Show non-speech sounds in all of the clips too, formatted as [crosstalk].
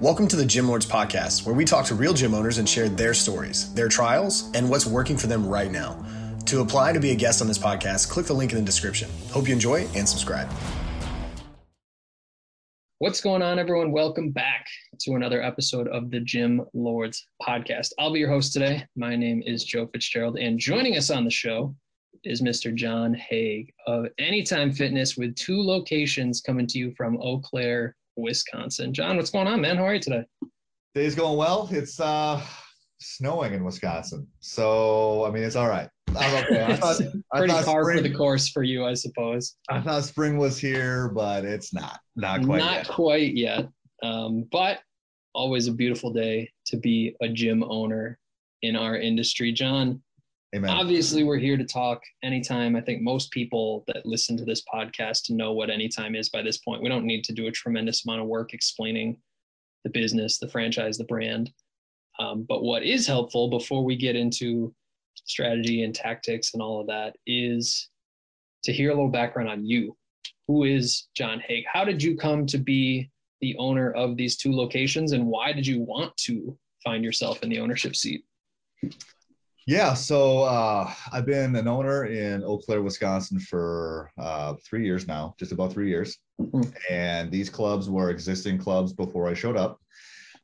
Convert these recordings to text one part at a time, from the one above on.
Welcome to the Gym Lords Podcast, where we talk to real gym owners and share their stories, their trials, and what's working for them right now. To apply to be a guest on this podcast, click the link in the description. Hope you enjoy and subscribe. What's going on, everyone? Welcome back to another episode of the Gym Lords Podcast. I'll be your host today. My name is Joe Fitzgerald, and joining us on the show is Mr. John Haag of Anytime Fitness with two locations coming to you from Eau Claire, Wisconsin. John, what's going on, man? How are you today? Day's going well. It's uh snowing in Wisconsin. So I mean it's all right. I'm okay. I [laughs] thought, pretty par for the course for you, I suppose. I thought spring was here, but it's not. Not quite not yet. quite yet. Um, but always a beautiful day to be a gym owner in our industry. John, Amen. Obviously, we're here to talk anytime. I think most people that listen to this podcast know what anytime is by this point. We don't need to do a tremendous amount of work explaining the business, the franchise, the brand. Um, but what is helpful before we get into strategy and tactics and all of that is to hear a little background on you. Who is John Haag? How did you come to be the owner of these two locations and why did you want to find yourself in the ownership seat? Yeah, so uh, I've been an owner in Eau Claire, Wisconsin for uh, three years now, just about three years. Mm-hmm. And these clubs were existing clubs before I showed up.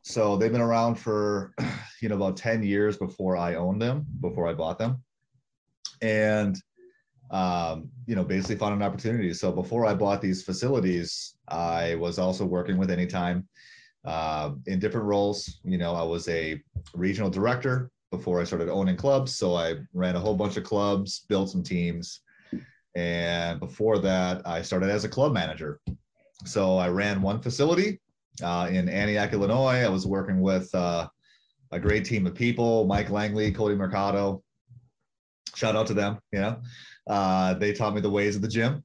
So they've been around for, [clears throat] you know, about 10 years before I owned them, before I bought them. And, um, you know, basically found an opportunity. So before I bought these facilities, I was also working with Anytime uh, in different roles. You know, I was a regional director before I started owning clubs. So I ran a whole bunch of clubs, built some teams. And before that, I started as a club manager. So I ran one facility uh, in Antioch, Illinois. I was working with uh, a great team of people Mike Langley, Cody Mercado. Shout out to them. You know, uh, they taught me the ways of the gym.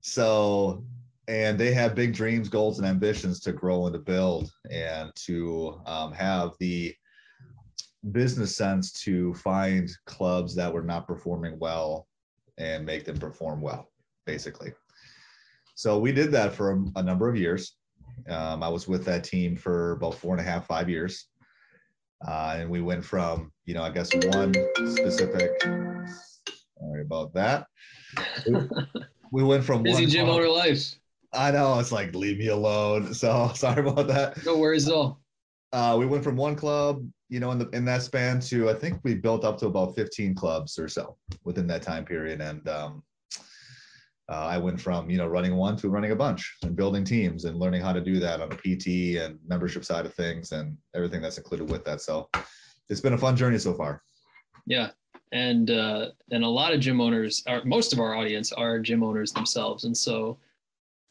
So, and they had big dreams, goals, and ambitions to grow and to build and to um, have the business sense to find clubs that were not performing well and make them perform well, basically. So we did that for a, a number of years. Um, I was with that team for about four and a half, five years. Uh, and we went from, you know, I guess one specific, sorry about that. [laughs] We, went from busy one gym club, owner life. I know it's like leave me alone. So [laughs] sorry about that. No worries at all. Uh, we went from one club you know, in the in that span to I think we built up to about 15 clubs or so within that time period. And um, uh, I went from you know running one to running a bunch and building teams and learning how to do that on the PT and membership side of things and everything that's included with that. So it's been a fun journey so far. Yeah, and uh, and a lot of gym owners are most of our audience are gym owners themselves, and so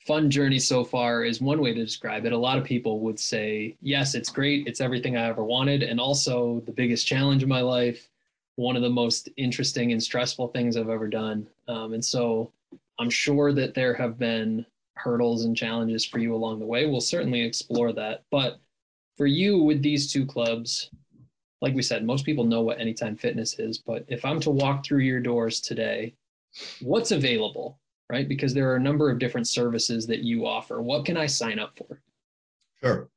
fun journey so far is one way to describe it. A lot of people would say, yes, it's great. It's everything I ever wanted. And also the biggest challenge in my life, one of the most interesting and stressful things I've ever done. Um, and so I'm sure that there have been hurdles and challenges for you along the way. We'll certainly explore that. But for you with these two clubs, like we said, most people know what Anytime Fitness is. But if I'm to walk through your doors today, what's available? Right? Because there are a number of different services that you offer. What can I sign up for? Sure.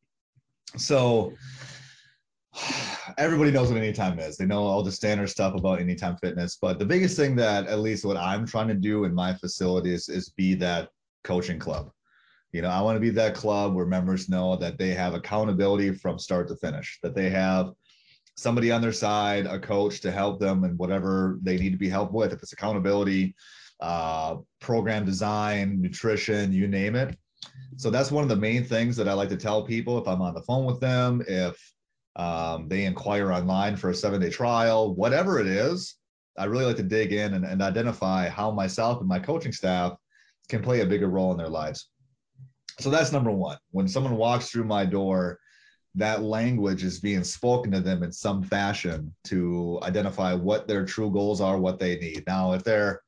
So everybody knows what anytime is. They know all the standard stuff about anytime fitness, but the biggest thing that at least what I'm trying to do in my facilities is be that coaching club. You know, I want to be that club where members know that they have accountability from start to finish, that they have somebody on their side, a coach to help them and whatever they need to be helped with. If it's accountability, uh, program design, nutrition, you name it. So that's one of the main things that I like to tell people if I'm on the phone with them, if um, they inquire online for a seven day trial, whatever it is, I really like to dig in and, and identify how myself and my coaching staff can play a bigger role in their lives. So that's number one. When someone walks through my door, that language is being spoken to them in some fashion to identify what their true goals are, what they need. Now, if they're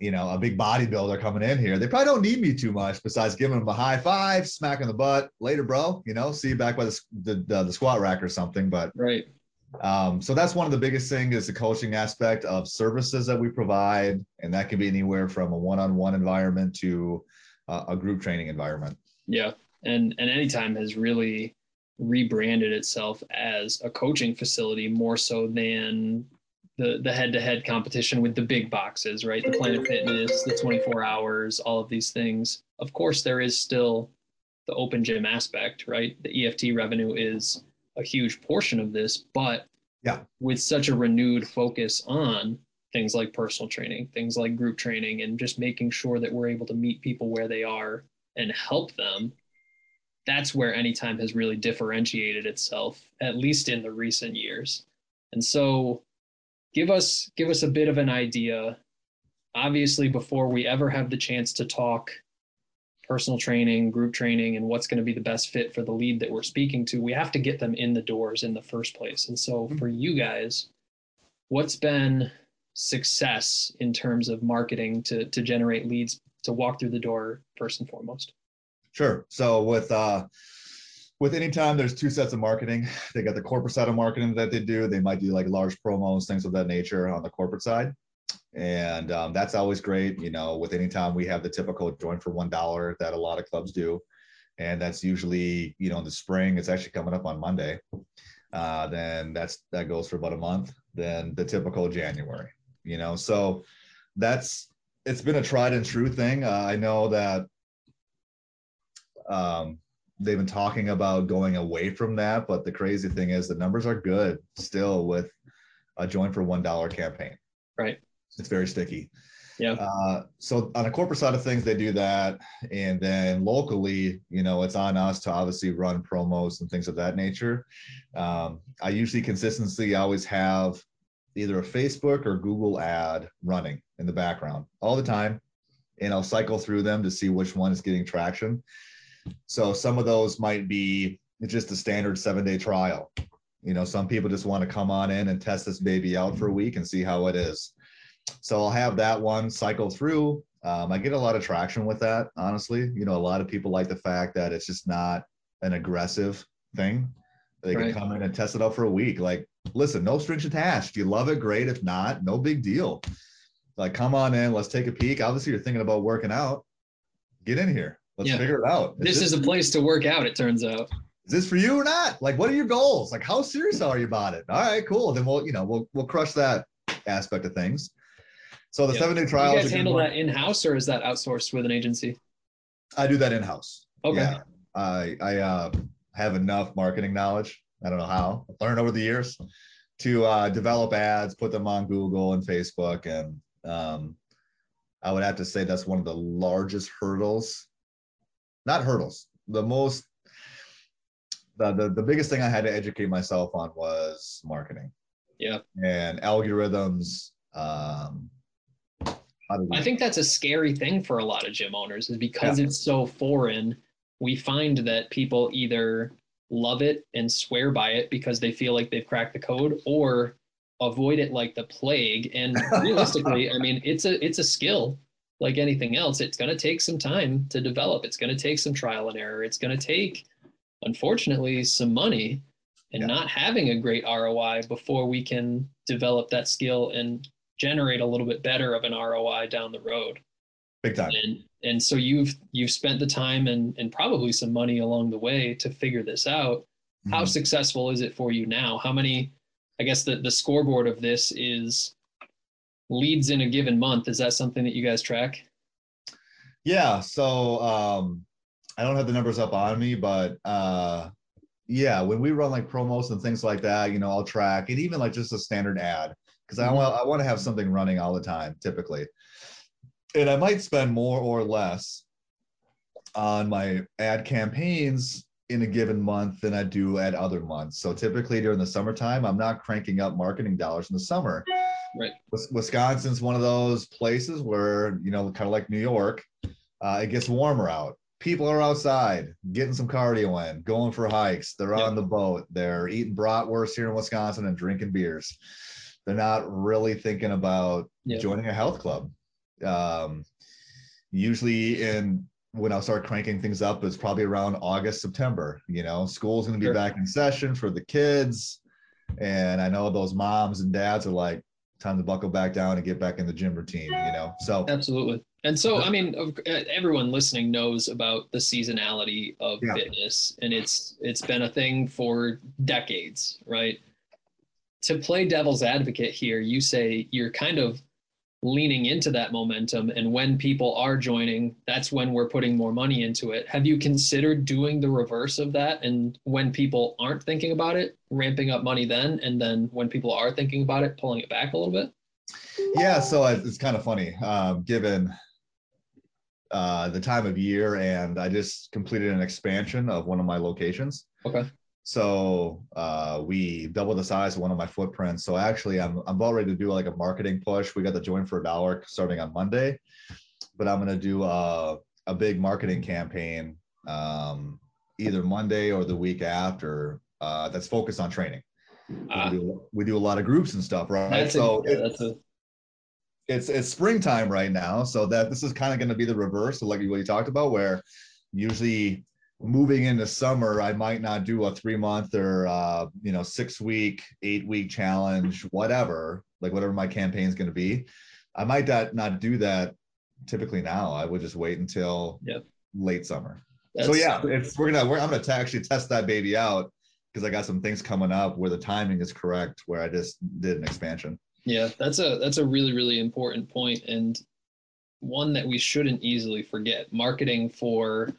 you know, a big bodybuilder coming in here, they probably don't need me too much besides giving them a high five, smack in the butt. Later, bro. You know, see you back by the the, the, the squat rack or something. But right. Um, so that's one of the biggest things is the coaching aspect of services that we provide, and that can be anywhere from a one-on-one environment to uh, a group training environment. Yeah, and and anytime has really rebranded itself as a coaching facility more so than the the head-to-head competition with the big boxes right? The planet fitness the 24 hours all of these things. Of course there is still the open gym aspect right? The eft revenue is a huge portion of this but yeah. with such a renewed focus on things like personal training things like group training and just making sure that we're able to meet people where they are and help them that's where anytime has really differentiated itself at least in the recent years. And so give us give us a bit of an idea. Obviously before we ever have the chance to talk personal training group training and what's going to be the best fit for the lead that we're speaking to we have to get them in the doors in the first place. And so for you guys what's been success in terms of marketing to to generate leads to walk through the door first and foremost? Sure. So with uh, with any time there's two sets of marketing, [sighs] they got the corporate side of marketing that they do. They might do like large promos, things of that nature on the corporate side, and um, that's always great. You know, with any time we have the typical join for one dollar that a lot of clubs do, and that's usually you know in the spring. It's actually coming up on Monday. Uh, then that's that goes for about a month. Then the typical January. You know, so that's it's been a tried and true thing. Uh, I know that um, they've been talking about going away from that, but the crazy thing is the numbers are good still with a join for one dollar campaign. Right. It's very sticky. Yeah. Uh, so on the corporate side of things, they do that, and then locally, you know, it's on us to obviously run promos and things of that nature. Um, I usually consistently always have either a Facebook or Google ad running in the background all the time, and I'll cycle through them to see which one is getting traction. So some of those might be just a standard seven day trial. You know, some people just want to come on in and test this baby out for a week and see how it is. So I'll have that one cycle through. Um, I get a lot of traction with that, honestly. You know, a lot of people like the fact that it's just not an aggressive thing. They right. can come in and test it out for a week. Like, listen, no strings attached. You love it, great. If not, no big deal. Like, come on in, let's take a peek. Obviously, you're thinking about working out. Get in here. Let's yeah. figure it out. Is this, this is a place to work out, it turns out. Is this for you or not? Like, what are your goals? Like, how serious are you about it? All right, cool. Then we'll, you know, we'll we'll crush that aspect of things. So the seven day trial. You guys handle that in house or is that outsourced with an agency? I do that in house. Okay. Yeah. I I uh, have enough marketing knowledge. I don't know how. I've learned over the years to uh, develop ads, put them on Google and Facebook, and um, I would have to say that's one of the largest hurdles not hurdles. The most the, the the biggest thing I had to educate myself on was marketing. Yeah. And algorithms. Um, I think that's a scary thing for a lot of gym owners is because yeah. it's so foreign. We find that people either love it and swear by it because they feel like they've cracked the code or avoid it like the plague. And [laughs] realistically, I mean, it's a it's a skill like anything else, it's going to take some time to develop. It's going to take some trial and error. It's going to take, unfortunately, some money and yeah. not having a great ROI before we can develop that skill and generate a little bit better of an ROI down the road. Big time. And and so you've you've spent the time and and probably some money along the way to figure this out. Mm-hmm. How successful is it for you now? How many I guess the the scoreboard of this is leads in a given month. Is that something that you guys track? Yeah. So um, I don't have the numbers up on me, but uh, yeah, when we run like promos and things like that, you know, I'll track and even like just a standard ad because I want I want to have something running all the time, typically. And I might spend more or less on my ad campaigns in a given month than I do at other months. So typically during the summertime, I'm not cranking up marketing dollars in the summer Right. Wisconsin's one of those places where, you know, kind of like New York, uh, it gets warmer out. People are outside getting some cardio in, going for hikes. They're yep. on the boat. They're eating bratwurst here in Wisconsin and drinking beers. They're not really thinking about yep. joining a health club. Um, usually in when I'll start cranking things up is probably around August, September. You know, school's going to be sure. back in session for the kids. And I know those moms and dads are like, time to buckle back down and get back in the gym routine, you know? So absolutely. And so, I mean, uh, everyone listening knows about the seasonality of yeah. fitness, and it's it's been a thing for decades, right? To play devil's advocate here, you say you're kind of leaning into that momentum, and when people are joining, that's when we're putting more money into it. Have you considered doing the reverse of that, and when people aren't thinking about it, ramping up money then, and then when people are thinking about it, pulling it back a little bit? Yeah, so it's kind of funny, um, given uh, the time of year, and I just completed an expansion of one of my locations. Okay. So uh, we doubled the size of one of my footprints. So actually, I'm I'm about ready to do like a marketing push. We got the join for a dollar starting on Monday, but I'm gonna do a a big marketing campaign um, either Monday or the week after uh, that's focused on training. Uh, we, do, we, do, a lot of groups and stuff, right? so a, that's a it's it's springtime right now, so that this is kind of going to be the reverse of like what you talked about, where usually moving into summer, I might not do a three month or uh, you know six week, eight week challenge, whatever, like whatever my campaign is going to be. I might not not do that typically now. I would just wait until yep. late summer. That's so yeah, it's we're gonna we're, I'm gonna t- actually test that baby out because I got some things coming up where the timing is correct, where I just did an expansion. Yeah, that's a that's a really really important point and one that we shouldn't easily forget. Marketing for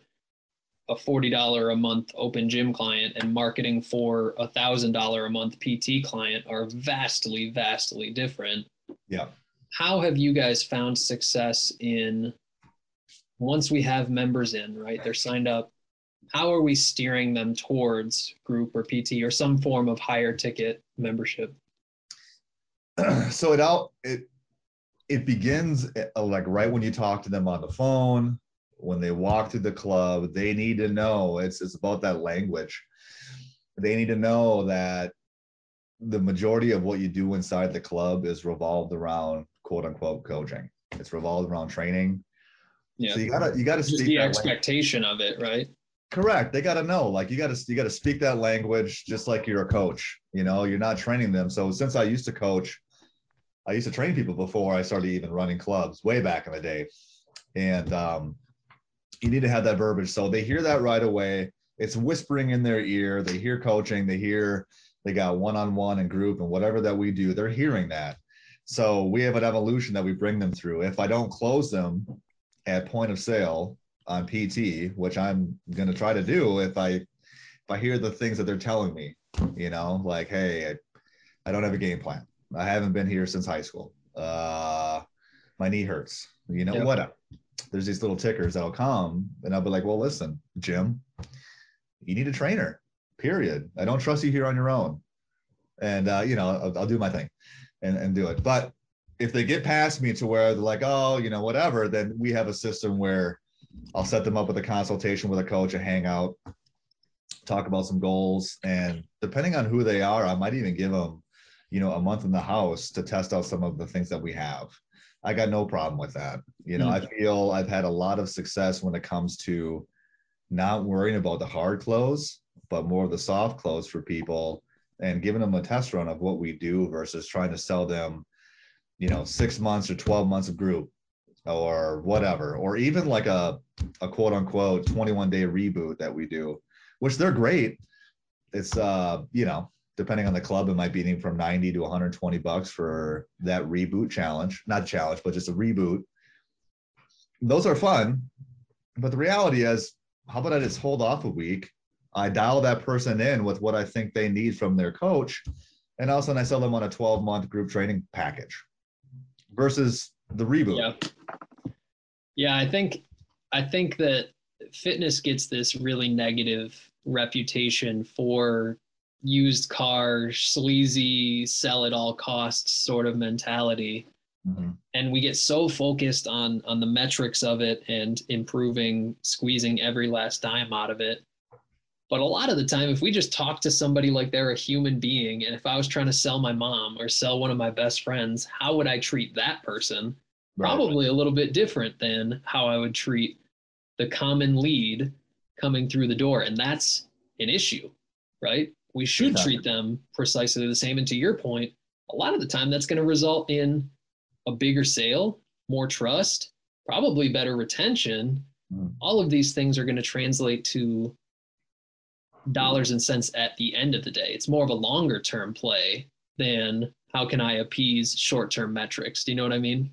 a $40 a month open gym client and marketing for a $1000 a month PT client are vastly vastly different. Yeah. How have you guys found success in once we have members in, right? They're signed up. How are we steering them towards group or PT or some form of higher ticket membership? [clears throat] so it out it it begins uh, like right when you talk to them on the phone when they walk through the club they need to know it's it's about that language. They need to know that the majority of what you do inside the club is revolved around quote unquote coaching. It's revolved around training. Yeah so you gotta you gotta speak the expectation language. of it right? Correct. They gotta know like you gotta you gotta speak that language just like you're a coach you know you're not training them. So since i used to coach I used to train people before I started even running clubs way back in the day. And um, you need to have that verbiage. So they hear that right away. It's whispering in their ear. They hear coaching. They hear they got one on one and group and whatever that we do, they're hearing that. So we have an evolution that we bring them through. If I don't close them at point of sale on PT, which I'm going to try to do if I if I hear the things that they're telling me, you know, like, hey, I, I don't have a game plan I haven't been here since high school. Uh, my knee hurts. You know what? There's these little tickers that'll come, and I'll be like, "Well, listen, Jim, you need a trainer. Period. I don't trust you here on your own." And uh, you know, I'll, I'll do my thing, and and do it. But if they get past me to where they're like, "Oh, you know, whatever," then we have a system where I'll set them up with a consultation with a coach, a hangout, talk about some goals, and depending on who they are, I might even give them you know, a month in the house to test out some of the things that we have. I got no problem with that. You know, mm-hmm. I feel I've had a lot of success when it comes to not worrying about the hard clothes, but more of the soft clothes for people and giving them a test run of what we do versus trying to sell them, you know, six months or 12 months of group or whatever, or even like a, a quote unquote 21 day reboot that we do, which they're great. It's, uh, you know, depending on the club, it might be anywhere from 90 to 120 bucks for that reboot challenge. Not challenge, but just a reboot. Those are fun. But the reality is, how about I just hold off a week? I dial that person in with what I think they need from their coach. And all of a sudden I sell them on a 12 month group training package versus the reboot. Yeah. Yeah, I think I think that fitness gets this really negative reputation for used car, sleazy, sell at all costs sort of mentality. Mm-hmm. And we get so focused on on the metrics of it and improving, squeezing every last dime out of it. But a lot of the time, if we just talk to somebody like they're a human being, and if I was trying to sell my mom or sell one of my best friends, how would I treat that person? Right. Probably a little bit different than how I would treat the common lead coming through the door. And that's an issue, right? We should exactly. treat them precisely the same. And to your point, a lot of the time that's going to result in a bigger sale, more trust, probably better retention. Mm. All of these things are going to translate to dollars and cents at the end of the day. It's more of a longer term play than how can I appease short term metrics. Do you know what I mean?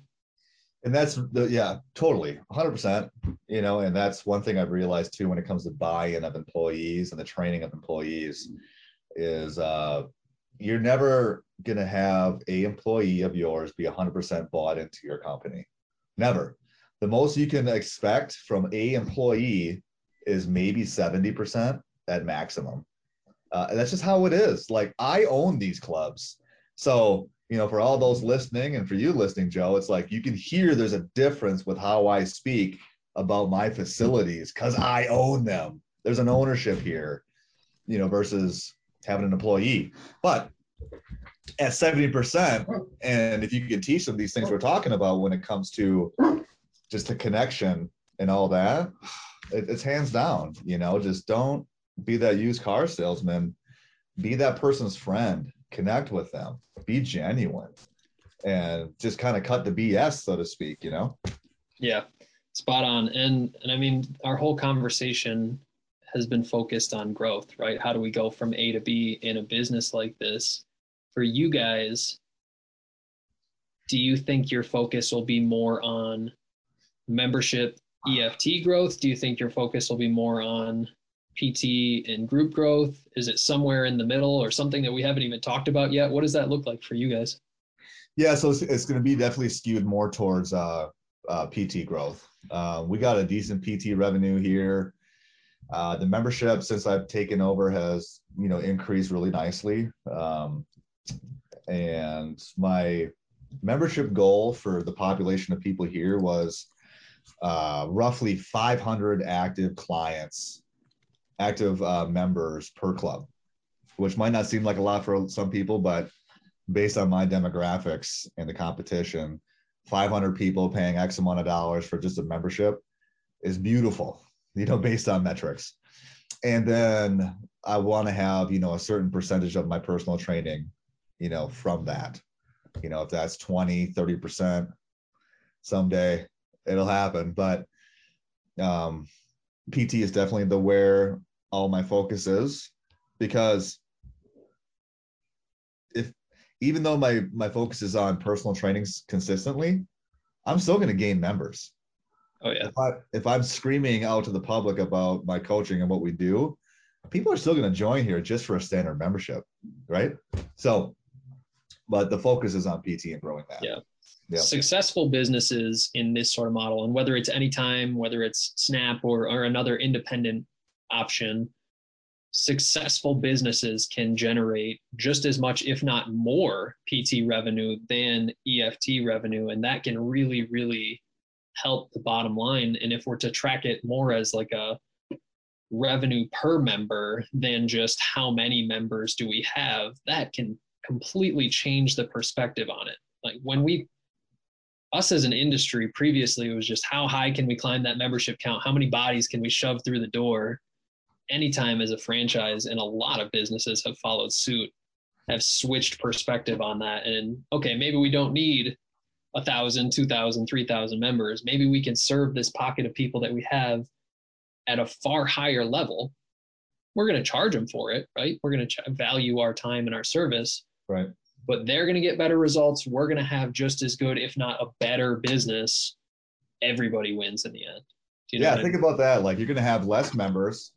And that's the, yeah, totally 100%. You know, and that's one thing I've realized too when it comes to buy in of employees and the training of employees is uh, you're never going to have a employee of yours be 100% bought into your company. Never. The most you can expect from a employee is maybe 70% at maximum. Uh, that's just how it is. Like I own these clubs. So, you know, for all those listening and for you listening, Joe, it's like you can hear there's a difference with how I speak about my facilities because I own them. There's an ownership here, you know, versus having an employee. But at 70%, and if you can teach them these things we're talking about when it comes to just the connection and all that, it, it's hands down, you know, just don't be that used car salesman, be that person's friend, connect with them, be genuine, and just kind of cut the BS, so to speak, you know? Yeah, spot on. And and I mean, our whole conversation has been focused on growth, right? How do we go from A to B in a business like this? For you guys, do you think your focus will be more on membership EFT growth? Do you think your focus will be more on PT and group growth? Is it somewhere in the middle or something that we haven't even talked about yet? What does that look like for you guys? Yeah, so it's, it's going to be definitely skewed more towards uh, uh, PT growth. Uh, we got a decent PT revenue here. Uh, the membership since I've taken over has you know increased really nicely, um, and my membership goal for the population of people here was uh, roughly 500 active clients active uh, members per club, which might not seem like a lot for some people, but based on my demographics and the competition, 500 people paying X amount of dollars for just a membership is beautiful, you know, based on metrics. And then I want to have, you know, a certain percentage of my personal training, you know, from that. You know, if that's 20, 30% someday, it'll happen. But um, PT is definitely the where all my focus is because if even though my my focus is on personal trainings consistently i'm still going to gain members oh yeah if, I, if i'm screaming out to the public about my coaching and what we do people are still going to join here just for a standard membership right so but the focus is on pt and growing that yeah Yep. successful businesses in this sort of model and whether it's anytime whether it's snap or, or another independent option, successful businesses can generate just as much, if not more, PT revenue than EFT revenue. And that can really, really help the bottom line. And if we're to track it more as like a revenue per member than just how many members do we have, that can completely change the perspective on it. Like when we us as an industry previously it was just how high can we climb that membership count how many bodies can we shove through the door anytime as a franchise and a lot of businesses have followed suit have switched perspective on that and okay maybe we don't need a thousand two thousand three thousand members. Maybe we can serve this pocket of people that we have at a far higher level. We're going to charge them for it right? We're going to ch- value our time and our service. Right. But they're going to get better results. We're going to have just as good if not a better business. Everybody wins in the end. You know yeah think I mean? about that. Like you're going to have less members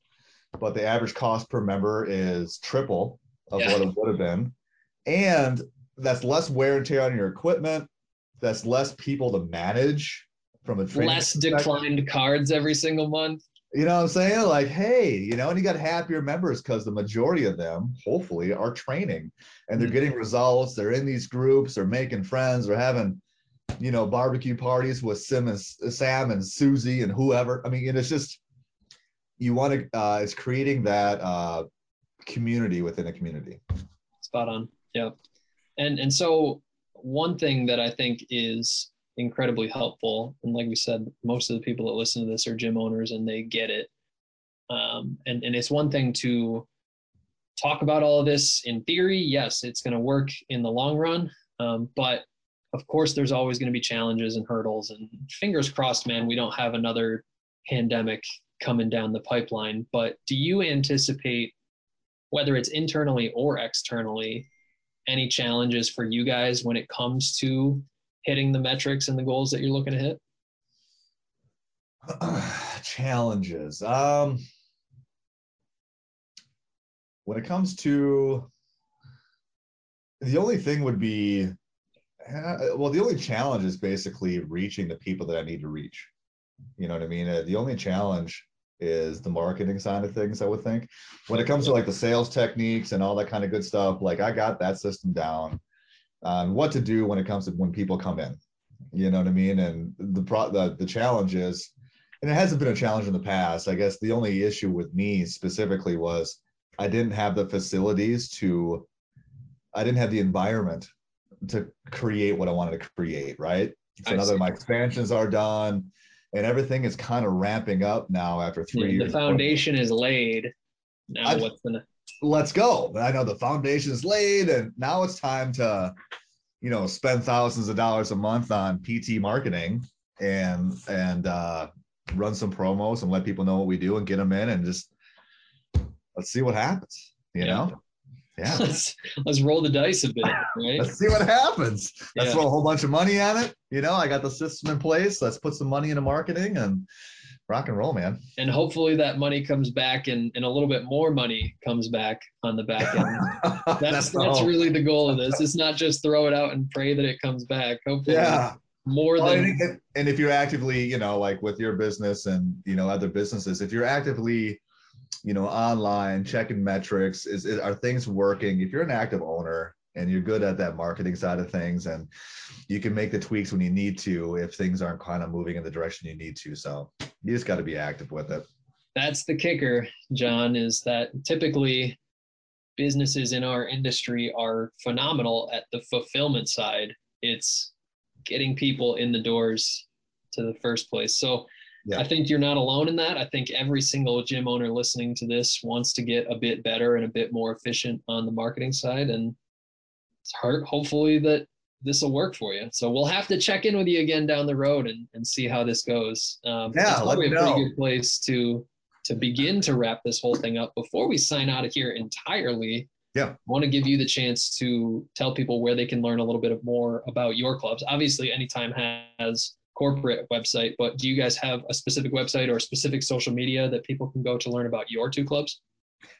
but the average cost per member is triple of yeah. what it would have been. And that's less wear and tear on your equipment. That's less people to manage from a less declined cards every single month. You know what I'm saying? Like, hey, you know, and you got happier members because the majority of them, hopefully, are training and they're mm-hmm. getting results. They're in these groups, they're making friends, they're having, you know, barbecue parties with Sim and Sam and Susie and whoever. I mean, it's just you want to uh, it's creating that uh, community within a community. Spot on. Yeah, and and so one thing that I think is incredibly helpful, and like we said, most of the people that listen to this are gym owners and they get it. Um, and and it's one thing to talk about all of this in theory. Yes, it's going to work in the long run, um, but of course, there's always going to be challenges and hurdles. And fingers crossed, man, we don't have another pandemic coming down the pipeline. But do you anticipate, whether it's internally or externally, any challenges for you guys when it comes to hitting the metrics and the goals that you're looking to hit? [clears throat] challenges. Um, when it comes to the only thing would be uh, well the only challenge is basically reaching the people that i need to reach you know what i mean uh, the only challenge is the marketing side of things i would think. When it comes to like the sales techniques and all that kind of good stuff like i got that system down on what to do when it comes to when people come in. You know what i mean? And the pro the, the challenge is and it hasn't been a challenge in the past i guess the only issue with me specifically was i didn't have the facilities to i didn't have the environment to create what I wanted to create, right? So now that my expansions are done and everything is kind of ramping up now after three yeah, years. The foundation is laid. Now I, what's the let's go. I know the foundation is laid and now it's time to, you know, spend thousands of dollars a month on PT marketing and and uh run some promos and let people know what we do and get them in and just let's see what happens, you yeah. know? Yeah. [laughs] Let's let's roll the dice a bit right? Let's see what happens. Let's yeah. throw a whole bunch of money on it. You know i got the system in place. Let's put some money into marketing and rock and roll man. And hopefully that money comes back and, and a little bit more money comes back on the back end. [laughs] That's that's, that's really the goal of this. It's not just throw it out and pray that it comes back. Hopefully yeah. more well, than and if you're actively you know like with your business and you know other businesses if you're actively you know online checking metrics is, is are things working? If you're an active owner and you're good at that marketing side of things and you can make the tweaks when you need to if things aren't kind of moving in the direction you need to so you just got to be active with it. That's the kicker john is that typically businesses in our industry are phenomenal at the fulfillment side. It's getting people in the doors to the first place. So yeah. I think you're not alone in that. I think every single gym owner listening to this wants to get a bit better and a bit more efficient on the marketing side. And it's hard, hopefully that this will work for you. So we'll have to check in with you again down the road and, and see how this goes. Um, yeah, it's probably a pretty know. good place to to begin to wrap this whole thing up. Before we sign out of here entirely, yeah, I want to give you the chance to tell people where they can learn a little bit more about your clubs. Obviously, anytime has corporate website, but do you guys have a specific website or specific social media that people can go to learn about your two clubs?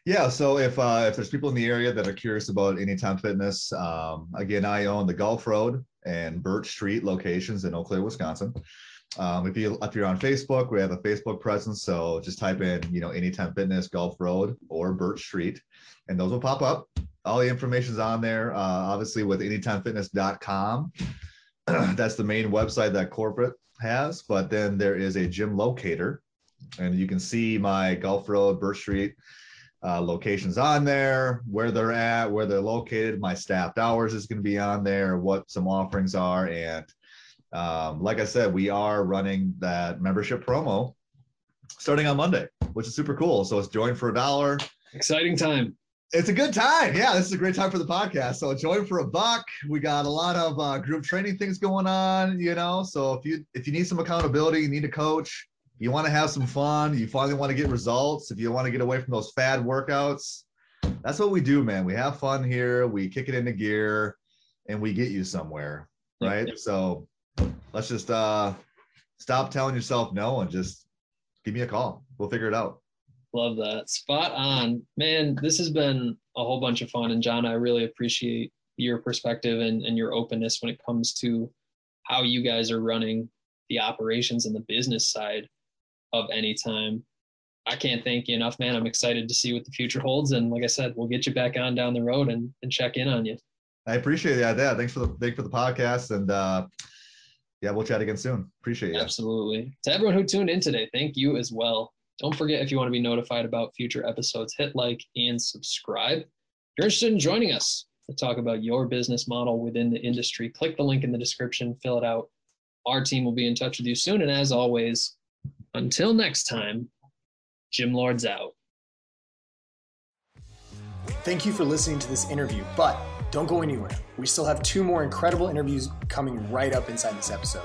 Yeah, so if uh, if there's people in the area that are curious about Anytime Fitness, um, again, I own the Gulf Road and Birch Street locations in Eau Claire, Wisconsin. Um, if you if you're on Facebook, we have a Facebook presence, so just type in you know Anytime Fitness Gulf Road or Birch Street, and those will pop up. All the information's on there. Uh, obviously, with AnytimeFitness.com, [clears throat] that's the main website that corporate has. But then there is a gym locator, and you can see my Gulf Road, Birch Street uh, locations on there, where they're at, where they're located. My staffed hours is going to be on there, what some offerings are. And um, like I said, we are running that membership promo starting on Monday, which is super cool. So it's join for a dollar. Exciting time it's a good time. Yeah, this is a great time for the podcast. So join for a buck. We got a lot of uh, group training things going on. You know, so if you if you need some accountability, you need a coach. You want to have some fun. You finally want to get results. If you want to get away from those fad workouts, that's what we do, man. We have fun here. We kick it into gear, and we get you somewhere, right? Yep. So let's just uh, stop telling yourself no and just give me a call. We'll figure it out. Love that. Spot on. Man, this has been a whole bunch of fun. And John, I really appreciate your perspective and, and your openness when it comes to how you guys are running the operations and the business side of Anytime. I can't thank you enough, man. I'm excited to see what the future holds. And like I said, we'll get you back on down the road and, and check in on you. I appreciate that. Yeah. Thanks for the thank for the podcast. And uh yeah, we'll chat again soon. Appreciate it. Absolutely. To everyone who tuned in today, thank you as well. Don't forget if you want to be notified about future episodes, hit like and subscribe. If you're interested in joining us to talk about your business model within the industry, click the link in the description, fill it out. Our team will be in touch with you soon. And as always, until next time, Gym Lords out. Thank you for listening to this interview, but Don't go anywhere. We still have two more incredible interviews coming right up inside this episode.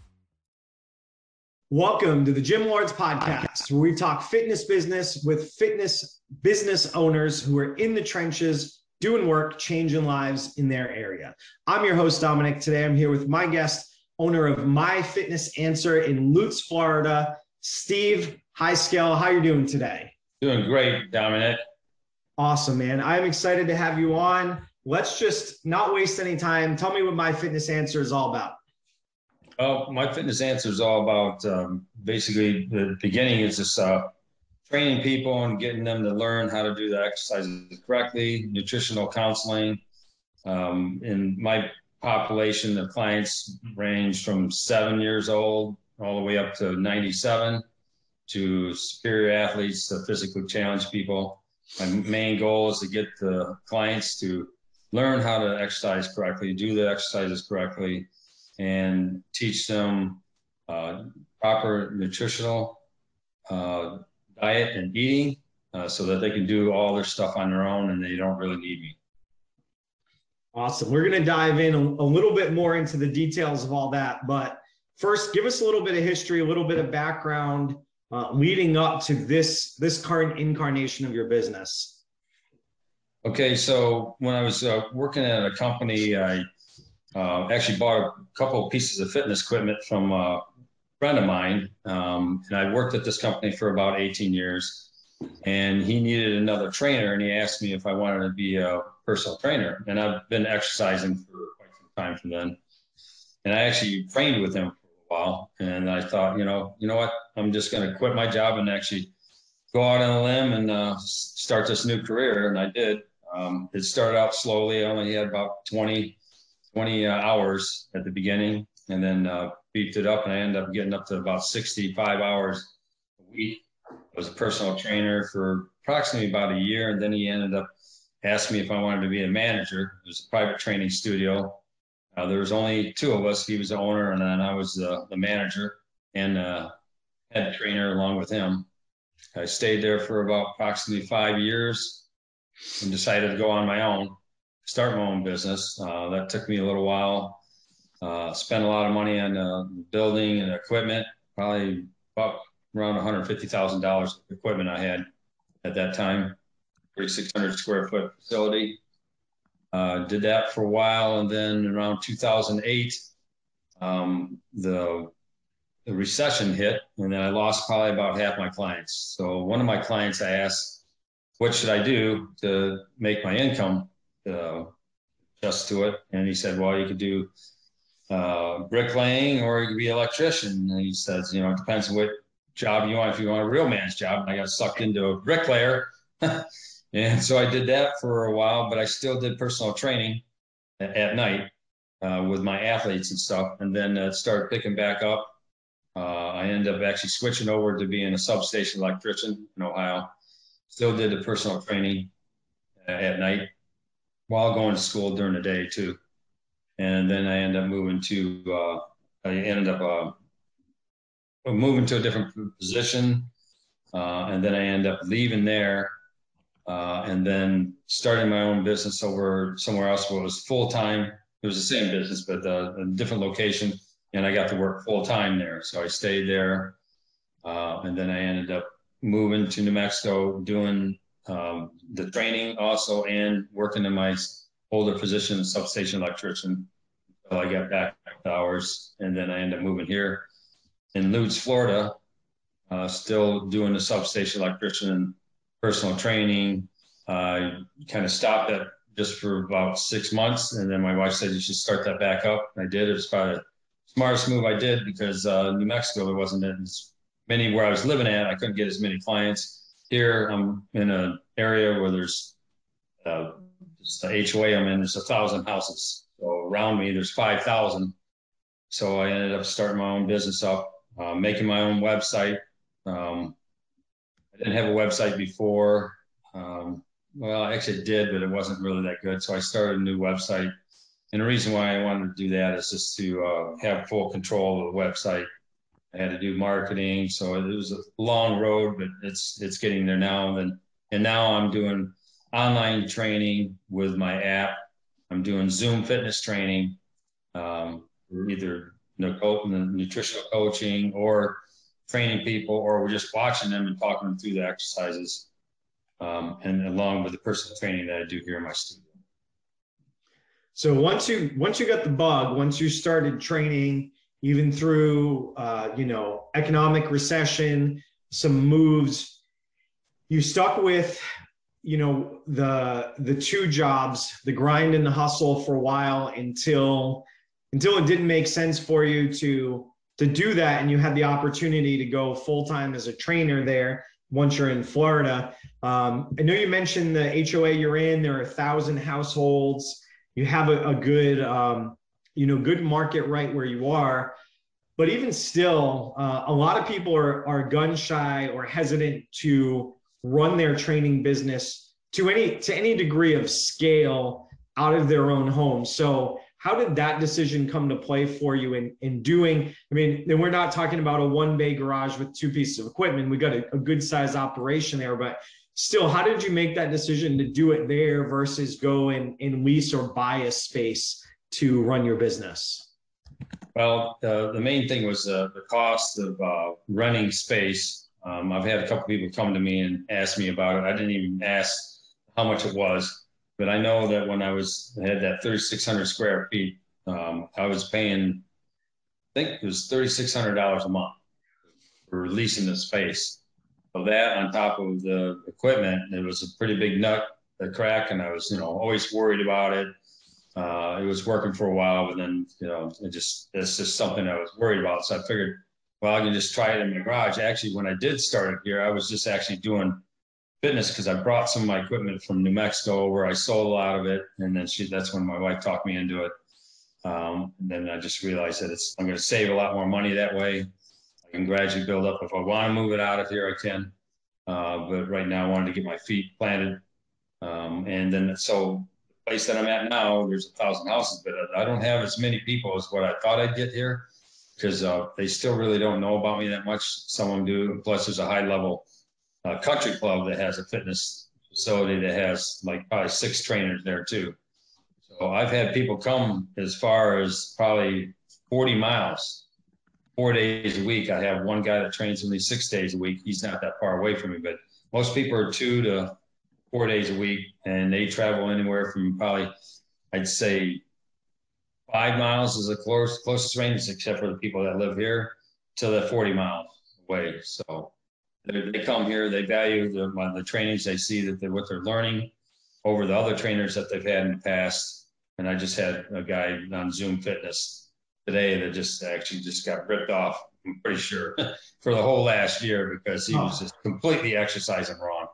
Welcome to the Gym Lords podcast, where we talk fitness business with fitness business owners who are in the trenches doing work, changing lives in their area. I'm your host, Dominic. Today I'm here with my guest, owner of My Fitness Answer in Lutz, Florida, Steve Hieskell. How are you doing today? Doing great, Dominic. Awesome, man. I'm excited to have you on. Let's just not waste any time. Tell me what My Fitness Answer is all about. Well, My Fitness Answer is all about um, basically the beginning is just uh, training people and getting them to learn how to do the exercises correctly, nutritional counseling. Um, in my population, the clients range from seven years old all the way up to 97 to superior athletes to physically challenged people. My main goal is to get the clients to learn how to exercise correctly, do the exercises correctly, and teach them uh, proper nutritional uh, diet and eating uh, so that they can do all their stuff on their own and they don't really need me. Awesome. We're going to dive in a, a, little bit more into the details of all that. But first, give us a little bit of history, a little bit of background uh, leading up to this this current incarnation of your business. Okay, so when I was uh, working at a company, I uh, actually bought a couple of pieces of fitness equipment from a friend of mine, um, and I worked at this company for about 18 years. And he needed another trainer, and he asked me if I wanted to be a personal trainer. And I've been exercising for quite some time from then. And I actually trained with him for a while. And I thought, you know, you know what? I'm just going to quit my job and actually go out on a limb and uh, start this new career. And I did. Um, it started out slowly. I only had about 20, 20 uh, hours at the beginning, and then uh, beefed it up and I ended up getting up to about 65 hours a week. I was a personal trainer for approximately about a year. And then he ended up asking me if I wanted to be a manager. It was a private training studio. Uh, there was only two of us. He was the owner and then I was the, the manager and uh, head trainer along with him. I stayed there for about approximately five years and decided to go on my own, start my own business. Uh, that took me a little while uh, spent a lot of money on uh, building and equipment, probably about around $150,000 of equipment I had at that time, 3,600 square foot facility. Uh, did that for a while, and then around 2008, um, the the recession hit, and then I lost probably about half my clients. So one of my clients, I asked, "What should I do to make my income uh, adjust to it?" And he said, "Well, you could do uh, bricklaying or you could be an electrician. And he says, you know, it depends on what job you want. If you want a real man's job, and I got sucked into a bricklayer. [laughs] and so I did that for a while, but I still did personal training at, at night uh, with my athletes and stuff. And then it started picking back up. Uh, I ended up actually switching over to being a substation electrician in Ohio. Still did the personal training at night while going to school during the day too and then I ended up moving to uh, I ended up uh, moving to a different position, uh, and then I ended up leaving there, uh, and then starting my own business over somewhere else where it was full time. It was the same business, but uh, a different location, and I got to work full time there. So I stayed there, uh, and then I ended up moving to New Mexico, doing um, the training also, and working in my older position, as substation electrician, until I got back hours. And then I ended up moving here in Lutz, Florida, uh, still doing the substation electrician, personal training. Uh, kind of stopped that just for about six months. And then my wife said, you should start that back up. And I did. It was probably the smartest move I did because uh, New Mexico, there wasn't as many where I was living at. I couldn't get as many clients. Here, I'm in an area where there's uh, the HOA I'm in, there's a thousand houses. So around me. There's 5,000. So I ended up starting my own business up, uh, making my own website. Um, I didn't have a website before. Um, well, I actually did, but it wasn't really that good. So I started a new website. And the reason why I wanted to do that is just to uh, have full control of the website. I had to do marketing, so it was a long road, but it's it's getting there now. And and now I'm doing online training with my app. I'm doing Zoom fitness training, um, either nutritional coaching or training people, or we're just watching them and talking them through the exercises, um, and along with the personal training that I do here in my studio. So once you once you got the bug, once you started training, even through uh, you know economic recession, some moves, you stuck with you know the the two jobs, the grind and the hustle for a while until until it didn't make sense for you to to do that, and you had the opportunity to go full time as a trainer there once you're in Florida. Um, I know you mentioned the HOA you're in. There are a thousand households you have a, a good um, you know good market right where you are. But even still uh, a lot of people are, are gun shy or hesitant to run their training business to any to any degree of scale out of their own home. So how did that decision come to play for you in in doing i mean we're not talking about a one bay garage with two pieces of equipment. We got a, a good size operation there but still, how did you make that decision to do it there versus go and, and lease or buy a space to run your business? Well, uh, the main thing was uh, the cost of uh, renting space. Um, I've had a couple people come to me and ask me about it. I didn't even ask how much it was, but I know that when I was had that 3,600 square feet, um, I was paying, I think it was $3,600 a month for leasing the space of that on top of the equipment. It was a pretty big nut that crack, and I was, you know, always worried about it. Uh, it was working for a while, but then, you know, it just it's just something I was worried about. So I figured, well, I can just try it in my garage. Actually, when I did start it here, I was just actually doing fitness because I brought some of my equipment from New Mexico where I sold a lot of it, and then she that's when my wife talked me into it. Um, and then I just realized that it's I'm going to save a lot more money that way I can gradually build up. If I want to move it out of here, I can. Uh, but right now, I wanted to get my feet planted. Um, and then, so place that I'm at now, there's a thousand houses, but I don't have as many people as what I thought I'd get here because uh, they still really don't know about me that much. Some of them do. Plus, there's a high level uh, country club that has a fitness facility that has like probably six trainers there too. So I've had people come as far as probably 40 miles four days a week. I have one guy that trains with me six days a week. He's not that far away from me, but most people are two to four days a week, and they travel anywhere from probably, I'd say, five miles is the close, closest range, except for the people that live here, to the 40 miles away. So they come here, they value the, the trainings, they see that they're what they're learning over the other trainers that they've had in the past. And I just had a guy on Zoom Fitness today that just actually just got ripped off. I'm pretty sure [laughs] for the whole last year because he oh. was just completely exercising wrong.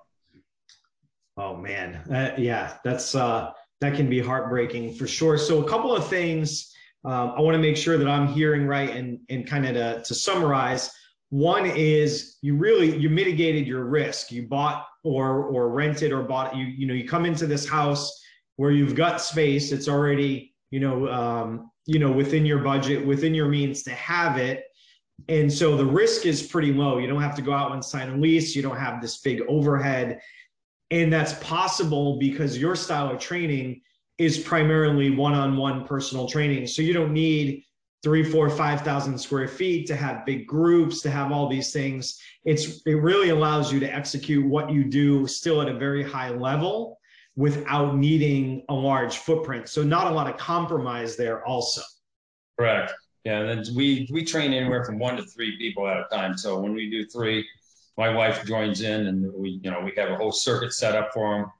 Oh man, uh, yeah, that's uh, that can be heartbreaking for sure. So a couple of things um, I want to make sure that I'm hearing right and and kind of to, to summarize. One is you really you mitigated your risk. You bought or or rented or bought you you know you come into this house where you've got space. It's already you know um, you know within your budget within your means to have it and so the risk is pretty low you don't have to go out and sign a lease you don't have this big overhead and that's possible because your style of training is primarily one-on-one personal training so you don't need three four five thousand square feet to have big groups to have all these things it's it really allows you to execute what you do still at a very high level without needing a large footprint. So not a lot of compromise there also. Correct. Yeah, and we we train anywhere from one to three people at a time. So when we do three, my wife joins in, and we you know we have a whole circuit set up for them,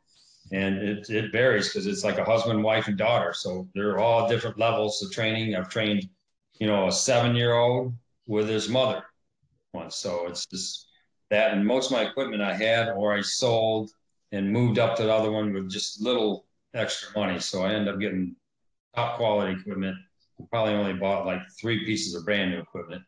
and it it varies because it's like a husband, wife, and daughter. So they're all different levels of training. I've trained, you know, a seven year old with his mother once. So it's just that, and most of my equipment I had or I sold and moved up to the other one with just little extra money. So I end up getting top quality equipment. Probably only bought like three pieces of brand new equipment.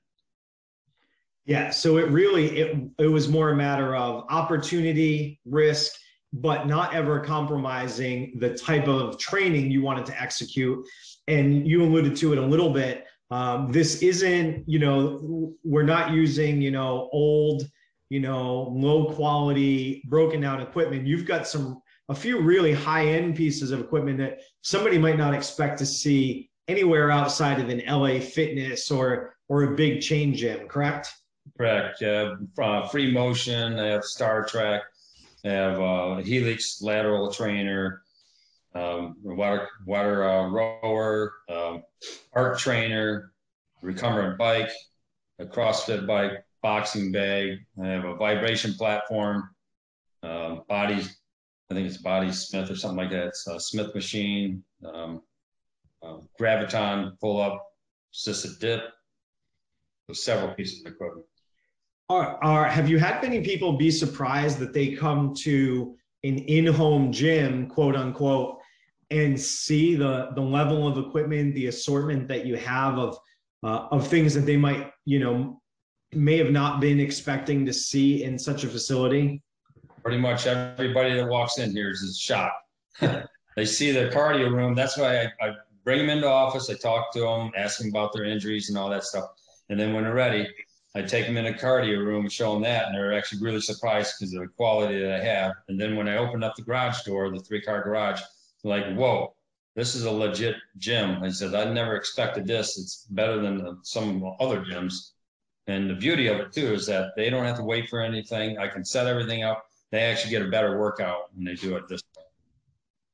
Yeah, so it really it it was more a matter of opportunity, risk, but not ever compromising the type of training you wanted to execute. And you alluded to it a little bit. Um, this isn't, you know, we're not using, you know, old, you know, low quality, broken down equipment. You've got some a few really high end pieces of equipment that somebody might not expect to see anywhere outside of an LA Fitness or or a big chain gym. Correct? Correct. Yeah, uh, free motion. Have Star Trac. Have uh, Helix lateral trainer, um, water water uh, rower, um, Arc Trainer, recumbent bike, a CrossFit bike, boxing bag. I have a vibration platform, um, bodies. I think it's Body Smith or something like that. It's a Smith machine, um, uh, Gravitron pull up, assisted dip. So several pieces of equipment. Are, are have you had many people be surprised that they come to an in-home gym, quote unquote, and see the the level of equipment, the assortment that you have of uh, of things that they might, you know, may have not been expecting to see in such a facility? Pretty much everybody that walks in here is shocked. [laughs] they see the cardio room. That's why I, I bring them into office. I talk to them, ask them about their injuries and all that stuff. And then when they're ready, I take them in a cardio room show them that, and they're actually really surprised because of the quality that I have. And then when I open up the garage door, the three car garage, like, whoa, this is a legit gym. I said, I never expected this. It's better than some other gyms. And the beauty of it too is that they don't have to wait for anything. I can set everything up. They actually get a better workout when they do it this way.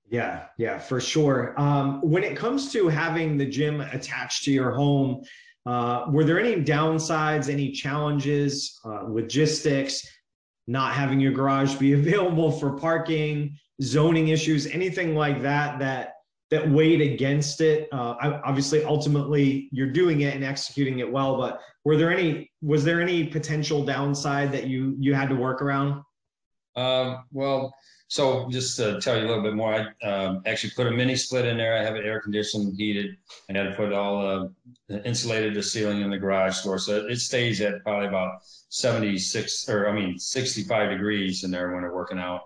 Yeah, yeah, for sure. Um, when it comes to having the gym attached to your home, uh, were there any downsides, any challenges, uh, logistics, not having your garage be [laughs] available for parking, zoning issues, anything like that that that weighed against it? Uh, obviously, ultimately, you're doing it and executing it well, but were there any was there any potential downside that you you had to work around? Um, well, so just to tell you a little bit more, I um, actually put a mini split in there. I have it air conditioned, heated. I had to put all uh, insulated the ceiling in the garage door, so it stays at probably about 76 or I mean 65 degrees in there when we're working out.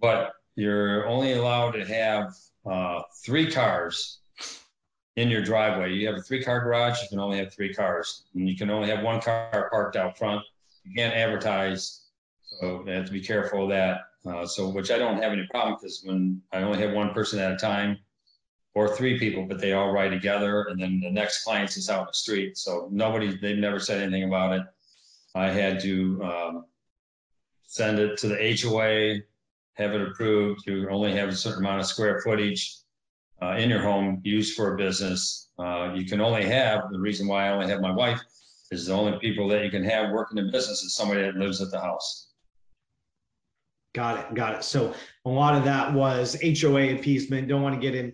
But you're only allowed to have uh, three cars in your driveway. You have a three car garage, you can only have three cars, and you can only have one car parked out front. You can't advertise, so you have to be careful of that. Uh, so, which I don't have any problem because when I only have one person at a time or three people, but they all ride together, and then the next clients is out in the street. So nobody, they've never said anything about it. I had to um, send it to the HOA, have it approved. You only have a certain amount of square footage uh, in your home used for a business. Uh, you can only have the reason why I only have my wife is the only people that you can have working in business is somebody that lives at the house. Got it. Got it. So a lot of that was HOA appeasement. Don't want to get in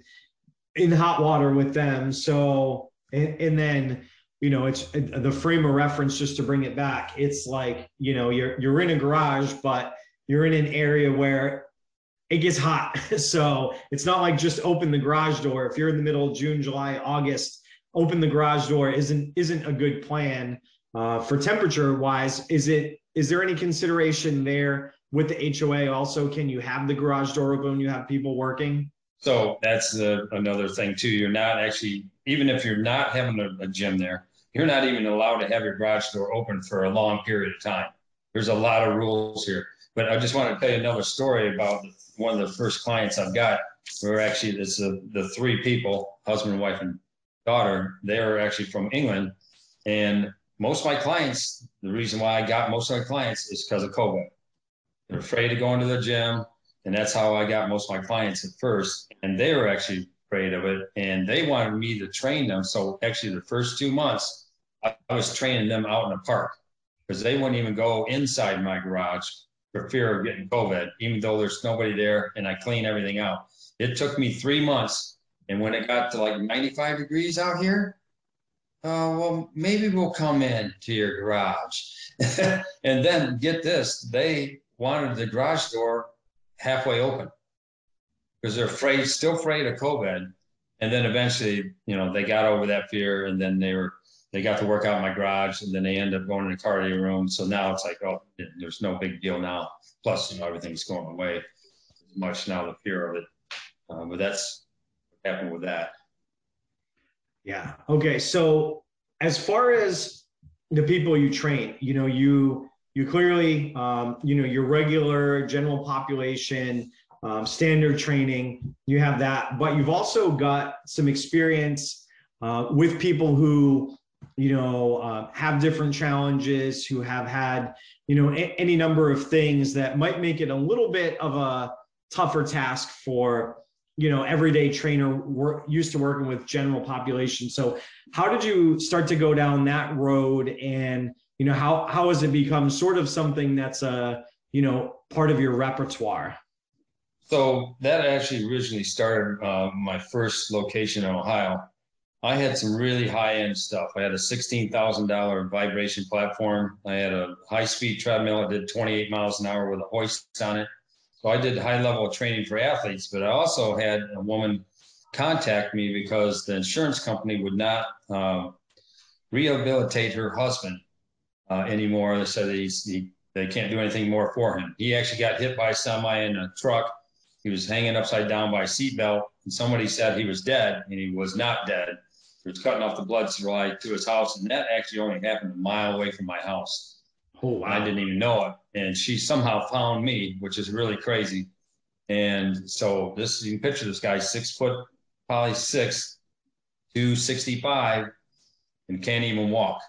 in hot water with them. So and, and then you know it's the frame of reference just to bring it back. It's like you know you're you're in a garage, but you're in an area where it gets hot. [laughs] So it's not like just open the garage door. If you're in the middle of June, July, August, open the garage door isn't isn't a good plan uh, for temperature wise. Is it? Is there any consideration there with the HOA? Also, can you have the garage door open when you have people working? So that's the, another thing too. You're not actually even if you're not having a, a gym there, you're not even allowed to have your garage door open for a long period of time. There's a lot of rules here. But I just want to tell you another story about one of the first clients I've got. We were actually it's the, the three people, husband, wife, and daughter. They are actually from England, and most of my clients. The reason why I got most of my clients is because of COVID. They're afraid to go into the gym, and that's how I got most of my clients at first. And they were actually afraid of it, and they wanted me to train them. So actually, the first two months, I, I was training them out in the park because they wouldn't even go inside my garage for fear of getting COVID, even though there's nobody there and I clean everything out. It took me three months. And when it got to like 95 degrees out here, uh, well, maybe we'll come in to your garage. [laughs] and then get this, they wanted the garage door halfway open because they're afraid, still afraid of COVID. and then eventually, you know, they got over that fear, and then they were they got to work out in my garage, and then they end up going in the cardio room. So now it's like, oh, there's no big deal now. Plus, you know, everything's going away. as Much now the fear of it, um, but that's what happened with that. Yeah. Okay. So as far as the people you train, you know, you you clearly, um, you know, your regular general population, um, standard training, you have that, but you've also got some experience uh, with people who, you know, uh, have different challenges, who have had, you know, a- any number of things that might make it a little bit of a tougher task for you know everyday trainer work used to working with general population. So how did you start to go down that road and you know how how has it become sort of something that's a you know part of your repertoire? So that actually originally started uh, my first location in ohio. I had some really high-end stuff. I had a $16000 vibration platform. I had a high-speed treadmill that did 28 miles an hour with a hoist on it. So I did high level training for athletes, but I also had a woman contact me because the insurance company would not uh, rehabilitate her husband uh, anymore. They said he's, he, they can't do anything more for him. He actually got hit by a semi in a truck. He was hanging upside down by a seatbelt, and somebody said he was dead, and he was not dead. It was cutting off the blood supply to his house, and that actually only happened a mile away from my house. Oh, wow. I didn't even know it. And she somehow found me, which is really crazy. And so this, you can picture this guy, six foot, probably six, 265, and can't even walk,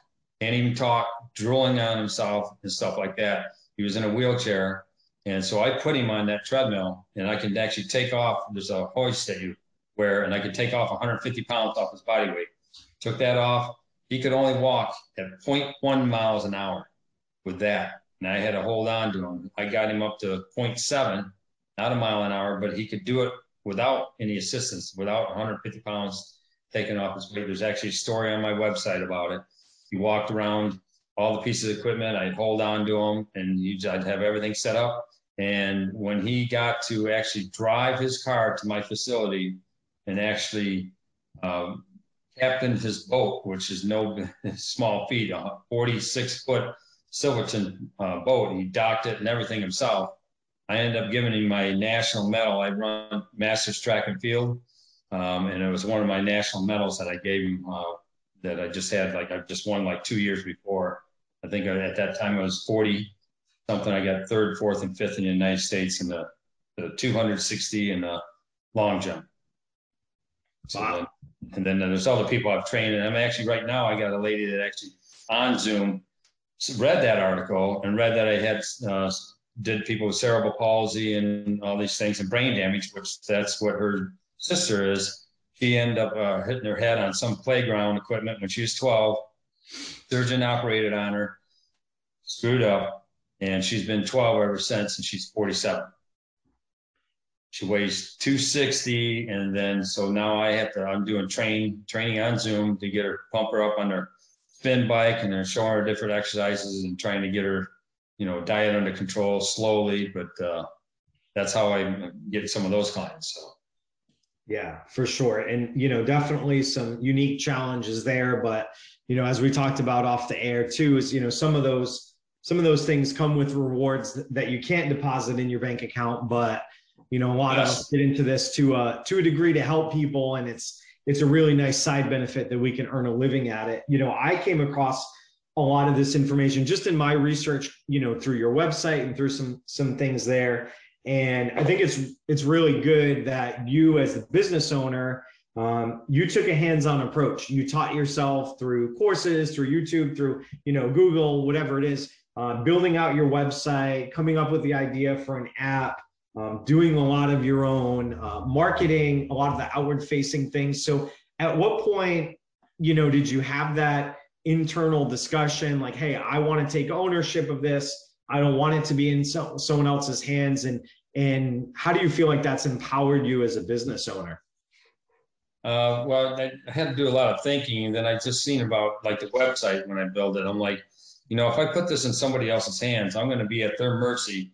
can't even talk, drooling on himself and stuff like that. He was in a wheelchair. And so I put him on that treadmill and I can actually take off. There's a hoist that you wear, and I could take off 150 pounds off his body weight. Took that off. He could only walk at 0.1 miles an hour with that. And I had to hold on to him. I got him up to 0.7, not a mile an hour, but he could do it without any assistance, without 150 pounds taken off his weight. There's actually a story on my website about it. He walked around all the pieces of equipment. I'd hold on to him and I'd have everything set up. And when he got to actually drive his car to my facility and actually um, captain his boat, which is no [laughs] small feat, a 46 foot Silverton uh, boat. He docked it and everything himself. I ended up giving him my national medal. I run Masters Track and Field, um, and it was one of my national medals that I gave him uh, that I just had. Like I just won like two years before. I think at that time I was 40 something. I got third, fourth, and fifth in the United States in the, the 260 and the long jump. So wow. Then, and then there's other people I've trained, and I'm actually right now I got a lady that actually on Zoom read that article and read that I had uh, did people with cerebral palsy and all these things and brain damage, which that's what her sister is. She ended up uh, hitting her head on some playground equipment when she was 12. Surgeon operated on her, screwed up, and she's been 12 ever since, and she's 47. She weighs 260, and then so now I have to. I'm doing train training on Zoom to get her pump her up on her spin bike and they're showing her different exercises and trying to get her, you know, diet under control slowly. But uh, that's how I get some of those clients. So. Yeah, for sure. And, you know, definitely some unique challenges there. But, you know, as we talked about off the air too, is, you know, some of those, some of those things come with rewards that you can't deposit in your bank account, but, you know, a lot yes. of us get into this to, a, to a degree to help people. And it's, it's a really nice side benefit that we can earn a living at it. You know, I came across a lot of this information just in my research, you know, through your website and through some some things there. And I think it's it's really good that you, as the business owner, um, you took a hands-on approach. You taught yourself through courses, through YouTube, through you know Google, whatever it is, uh, building out your website, coming up with the idea for an app, um, doing a lot of your own uh, marketing, a lot of the outward facing things. So, at what point, you know, did you have that internal discussion like, hey, I want to take ownership of this. I don't want it to be in so, someone else's hands. And and how do you feel like that's empowered you as a business owner? Uh, well, I, I had to do a lot of thinking, and then I just seen about like the website when I built it. I'm like, you know, if I put this in somebody else's hands, I'm going to be at their mercy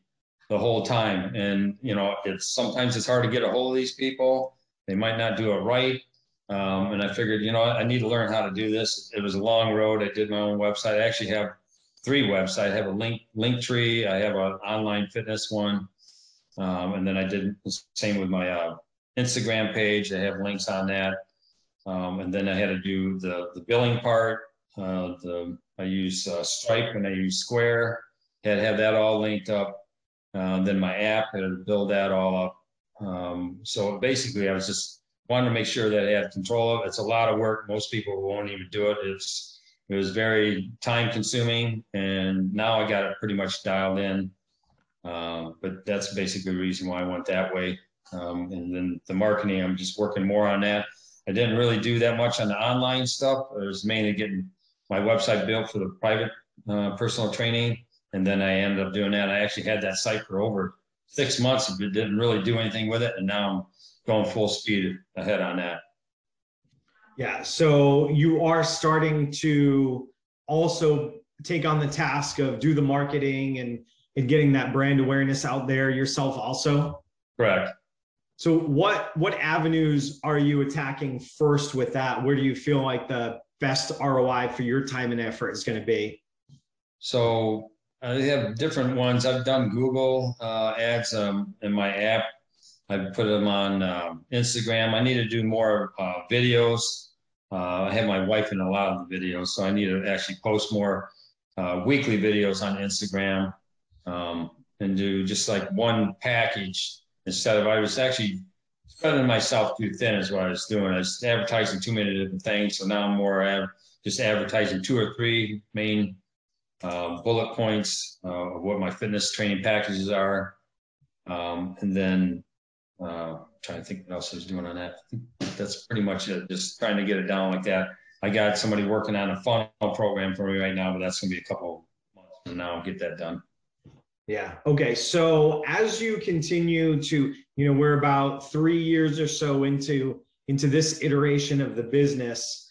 the whole time. And, you know, it's sometimes it's hard to get a hold of these people. They might not do it right. Um, and I figured, you know, I need to learn how to do this. It was a long road. I did my own website. I actually have three websites. I have a link Linktree. I have an online fitness one, um, and then I did the same with my uh, Instagram page. I have links on that, um, and then I had to do the the billing part. Uh, the I use uh, Stripe and I use Square. Had have that all linked up. Uh, then my app had to build that all up. Um, so basically, I was just wanted to make sure that I had control of it. It's a lot of work. Most people won't even do it. It's it was very time consuming, and now I got it pretty much dialed in. Uh, but that's basically the reason why I went that way. Um, and then the marketing, I'm just working more on that. I didn't really do that much on the online stuff. I was mainly getting my website built for the private uh, personal training, and then I ended up doing that. I actually had that site for over six months, but didn't really do anything with it, and now I'm going full speed ahead on that. Yeah. So you are starting to also take on the task of do the marketing and and getting that brand awareness out there yourself also. Correct. So what what avenues are you attacking first with that? Where do you feel like the best ROI for your time and effort is going to be? So I have different ones. I've done Google uh, ads um, in my app. I've put them on um, Instagram. I need to do more uh, videos. Uh, I have my wife in a lot of the videos, so I need to actually post more uh, weekly videos on Instagram um, and do just like one package instead of I was actually spreading myself too thin is what I was doing. I was advertising too many different things, so now I'm more just advertising two or three main uh, bullet points uh, of what my fitness training packages are, um, and then uh, trying to think what else I was doing on that. That's pretty much it. Just trying to get it down like that. I got somebody working on a funnel program for me right now, but that's going to be a couple months from now. Get that done. Yeah. Okay. So as you continue to, you know, we're about three years or so into into this iteration of the business.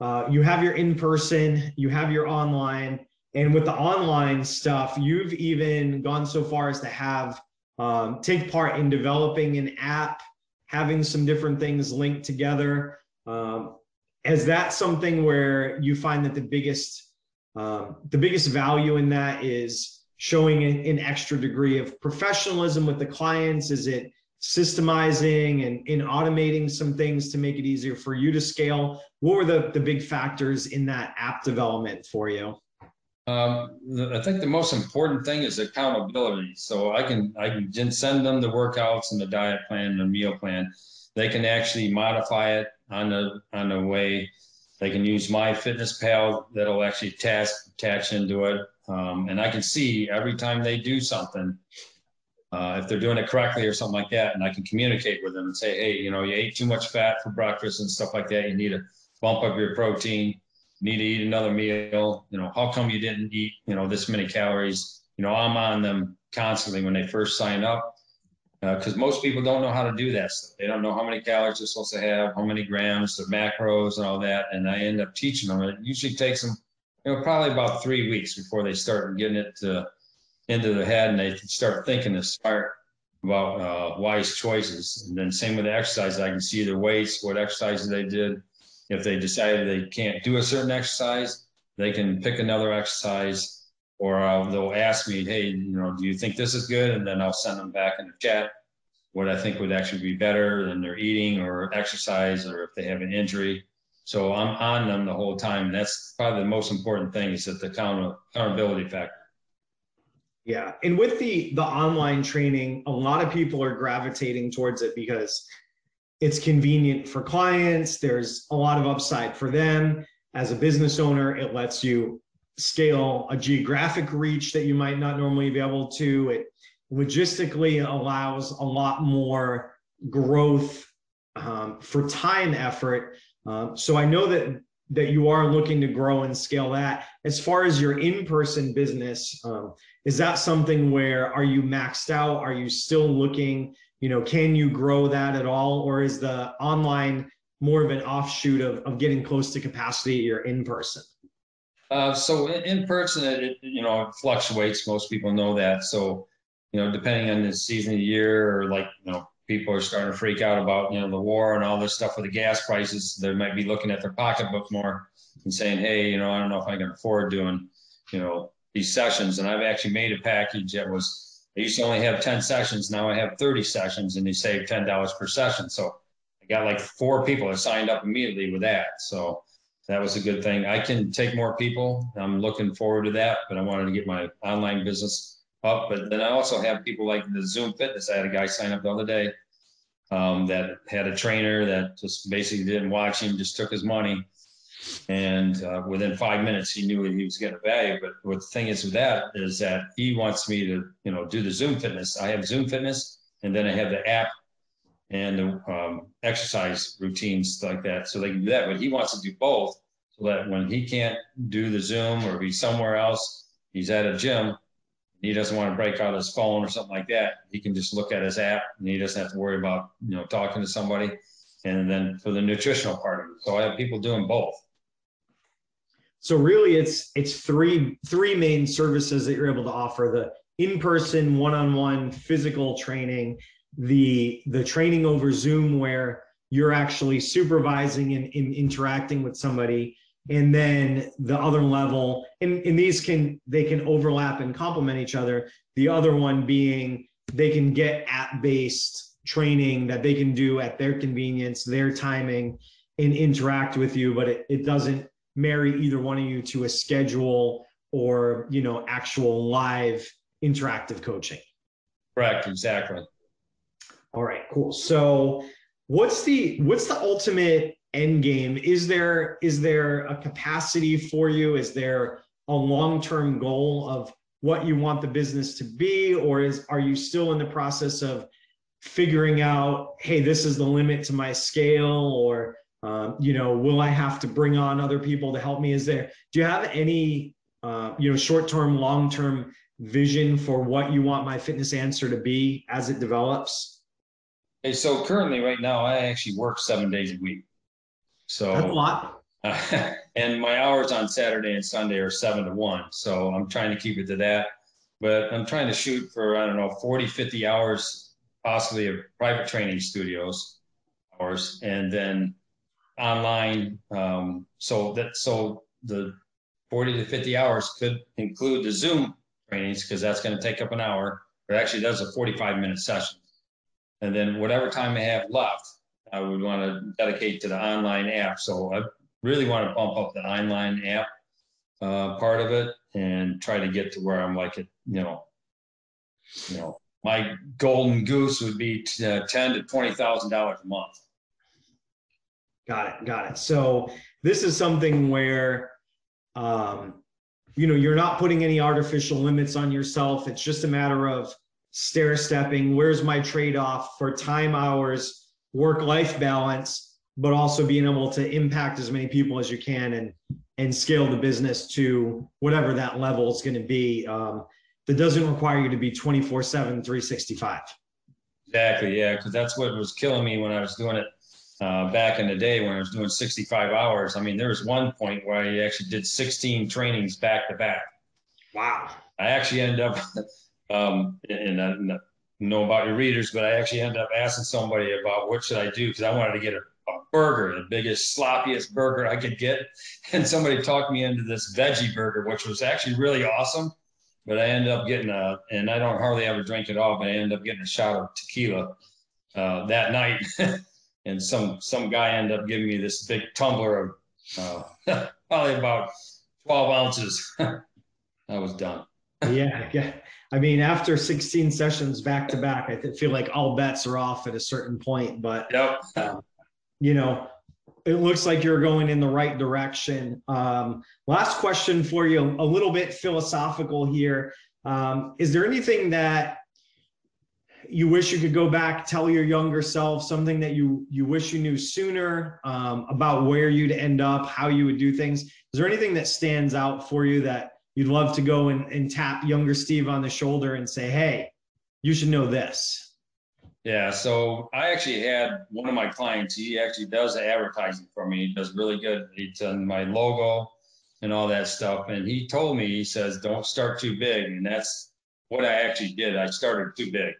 Uh, you have your in person, you have your online, and with the online stuff, you've even gone so far as to have um, take part in developing an app, having some different things linked together. Um, is that something where you find that the biggest um, the biggest value in that is showing an, an, extra degree of professionalism with the clients? Is it systemizing and in automating some things to make it easier for you to scale? What were the, the big factors in that app development for you? Um, I think the most important thing is accountability. So I can I can send them the workouts and the diet plan and the meal plan. They can actually modify it on the on the way. They can use MyFitnessPal that'll actually attach attach into it. Um, and I can see every time they do something, uh, if they're doing it correctly or something like that, and I can communicate with them and say, hey, you know, you ate too much fat for breakfast and stuff like that. You need to bump up your protein need to eat another meal. You know, how come you didn't eat, you know, this many calories? You know, I'm on them constantly when they first sign up because uh, most people don't know how to do that stuff. They don't know how many calories they're supposed to have, how many grams, the macros, and all that. And I end up teaching them. It usually takes them, you know, probably about three weeks before they start getting it to, into their head and they start thinking to start about uh, wise choices. And then same with the exercise. I can see their weights, what exercises they did, if they decide they can't do a certain exercise, they can pick another exercise, or uh, they'll ask me, "Hey, you know, do you think this is good?" And then I'll send them back in the chat what I think would actually be better than their eating or exercise, or if they have an injury. So I'm on them the whole time. That's probably the most important thing is that the account- accountability factor. Yeah, and with the the online training, a lot of people are gravitating towards it because it's convenient for clients. There's a lot of upside for them. As a business owner, it lets you scale a geographic reach that you might not normally be able to. It logistically allows a lot more growth um, for time effort. Um, so I know that that you are looking to grow and scale that. As far as your in-person business, um, is that something where are you maxed out? Are you still looking you know can you grow that at all or is the online more of an offshoot of, of getting close to capacity you're in person uh, so in, person it, it, you know fluctuates most people know that so you know depending on the season of the year or like you know people are starting to freak out about you know the war and all this stuff with the gas prices. They might be looking at their pocketbook more and saying, hey, you know, I don't know if I can afford doing you know these sessions. And I've actually made a package that was I used to only have 10 sessions. Now I have 30 sessions and you save $10 per session. So I got like four people that signed up immediately with that. So that was a good thing. I can take more people. I'm looking forward to that, but I wanted to get my online business up. But then I also have people like the Zoom Fitness. I had a guy sign up the other day um, that had a trainer that just basically didn't watch him, just took his money and uh, within five minutes, he knew he was getting value. But what the thing is with that is that he wants me to, you know, do the Zoom fitness. I have Zoom fitness, and then I have the app and the um, exercise routines like that. So they can do that. But he wants to do both so that when he can't do the Zoom or be somewhere else, he's at a gym, he doesn't want to break out his phone or something like that. He can just look at his app and he doesn't have to worry about, you know, talking to somebody. And then for the nutritional part of it. So I have people doing both. So really it's it's three three main services that you're able to offer the in-person one-on-one physical training, the the training over Zoom where you're actually supervising and, and interacting with somebody and then the other level and, and these can they can overlap and complement each other. The other one being they can get app-based training that they can do at their convenience their timing and interact with you but it, it doesn't marry either one of you to a schedule or you know actual live interactive coaching. Correct exactly. All right cool. So what's the what's the ultimate end game? Is there is there a capacity for you? Is there a long-term goal of what you want the business to be? Or is are you still in the process of figuring out hey this is the limit to my scale? Or um, you know, will I have to bring on other people to help me? Is there, do you have any, uh, you know, short term, long term vision for what you want my fitness answer to be as it develops? Hey, so currently, right now, I actually work seven days a week. So That's a lot. Uh, [laughs] and my hours on Saturday and Sunday are seven to one. So I'm trying to keep it to that. But I'm trying to shoot for, I don't know, 40, 50 hours, possibly of private training studios hours. And then online. Um, so that so the 40 to 50 hours could include the Zoom trainings because that's going to take up an hour. But actually, that's a 45 minute session. And then whatever time I have left, I would want to dedicate to the online app. So I really want to bump up the online app uh, part of it and try to get to where I'm like it, you know, you know, my golden goose would be t- uh, ten to twenty thousand dollars a month. Got it. Got it. So this is something where, um, you know, you're not putting any artificial limits on yourself. It's just a matter of stair stepping. Where's my trade off for time hours, work life balance, but also being able to impact as many people as you can and and scale the business to whatever that level is going to be. Um, that doesn't require you to be 24 7 365 exactly yeah because that's what was killing me when i was doing it uh, back in the day when I was doing 65 hours. I mean, there was one point where I actually did 16 trainings back to back. Wow. I actually ended up, [laughs] um, and I know about your readers, but I actually ended up asking somebody about what should I do because I wanted to get a, a, burger, the biggest, sloppiest burger I could get. [laughs] And somebody talked me into this veggie burger, which was actually really awesome. But I ended up getting a, and I don't hardly ever drink it all, but I ended up getting a shot of tequila uh, that night. [laughs] and some some guy ended up giving me this big tumbler of uh, [laughs] probably about 12 ounces. [laughs] I was done. yeah, yeah. I mean, after 16 sessions back to back, I feel like all bets are off at a certain point. But yep. Um, you know, it looks like you're going in the right direction. Um, last question for you, a little bit philosophical here. Um, is there anything that you wish you could go back, tell your younger self something that you you wish you knew sooner um, about where you'd end up, how you would do things. Is there anything that stands out for you that you'd love to go and, and tap younger Steve on the shoulder and say, "Hey, you should know this"? Yeah, so I actually had one of my clients. He actually does advertising for me. He does really good. He's done my logo and all that stuff. And he told me, he says, "Don't start too big," and that's what I actually did. I started too big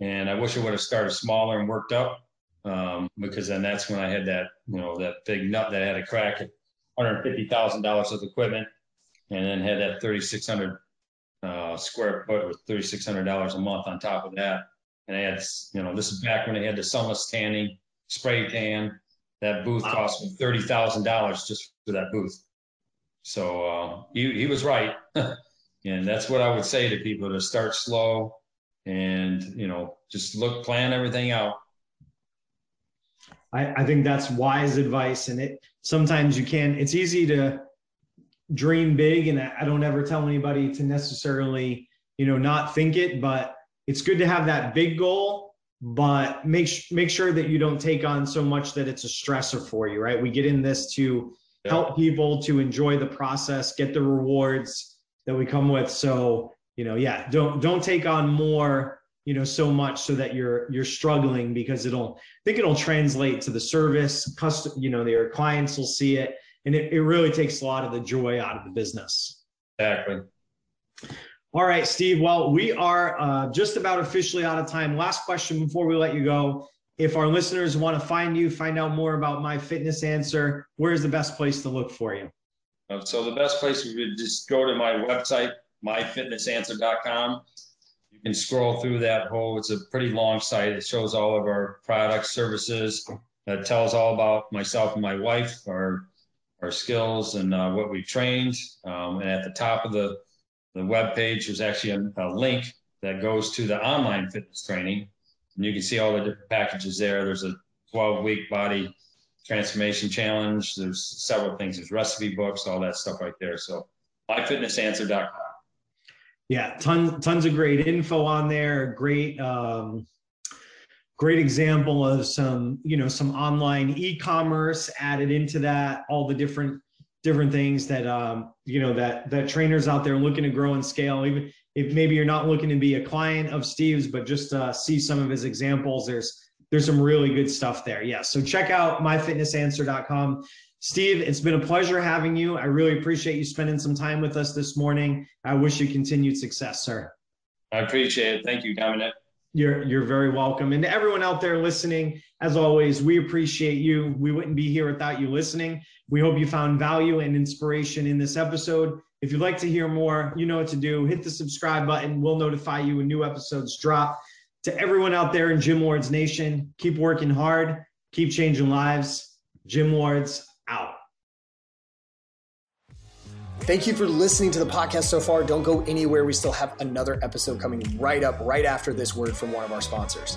and I wish I would have started smaller and worked up um, because then that's when I had that, you know, that big nut that had a crack at $150,000 of equipment and then had that 3,600 uh, square foot with $3,600 a month on top of that. And I had, you know, this is back when they had the sunless tanning, spray tan. That booth wow. cost me $30,000 just for that booth. So uh, he, he was right. [laughs] and that's what I would say to people to start slow and, you know, just look, plan everything out I, I think that's wise advice. And it sometimes you can, it's easy to dream big. And I don't ever tell anybody to necessarily, you know, not think it, but it's good to have that big goal, but make, make sure that you don't take on so much that it's a stressor for you, right? We get in this to yeah. help people to enjoy the process, get the rewards that we come with. So, you know, yeah, don't, don't take on more you know so much so that you're you're struggling because it'll I think it'll translate to the service custom you know your clients will see it. And it, it really takes a lot of the joy out of the business. Exactly. All right steve well we are uh, just about officially out of time. Last question before we let you go. If our listeners want to find you find out more about my fitness answer where's the best place to look for you? Uh, so the best place would be just go to my website myfitnessanswer.com You can scroll through that whole, it's a pretty long site. It shows all of our products, services. That tells all about myself and my wife, our our skills and uh, what we've trained. Um, and at the top of the the web page, there's actually a, a, link that goes to the online fitness training, and you can see all the different packages there. There's a 12 week body transformation challenge. There's several things. There's recipe books, all that stuff right there. So myfitnessanswer.com yeah, tons tons of great info on there. Great um, great example of some you know some online e-commerce added into that. All the different different things that um, you know that that trainers out there looking to grow and scale. Even if maybe you're not looking to be a client of Steve's, but just uh, see some of his examples. There's there's some really good stuff there. Yeah. So check out myfitnessanswer.com. Steve, it's been a pleasure having you. I really appreciate you spending some time with us this morning. I wish you continued success, sir. I appreciate it. Thank you, Dominic. You're you're very welcome. And to everyone out there listening, as always, we appreciate you. We wouldn't be here without you listening. We hope you found value and inspiration in this episode. If you'd like to hear more, you know what to do. Hit the subscribe button. We'll notify you when new episodes drop. To everyone out there in Gym Lords Nation, keep working hard, keep changing lives. Gym Lords Thank you for listening to the podcast so far. Don't go anywhere. We still have another episode coming right up, right after this word from one of our sponsors.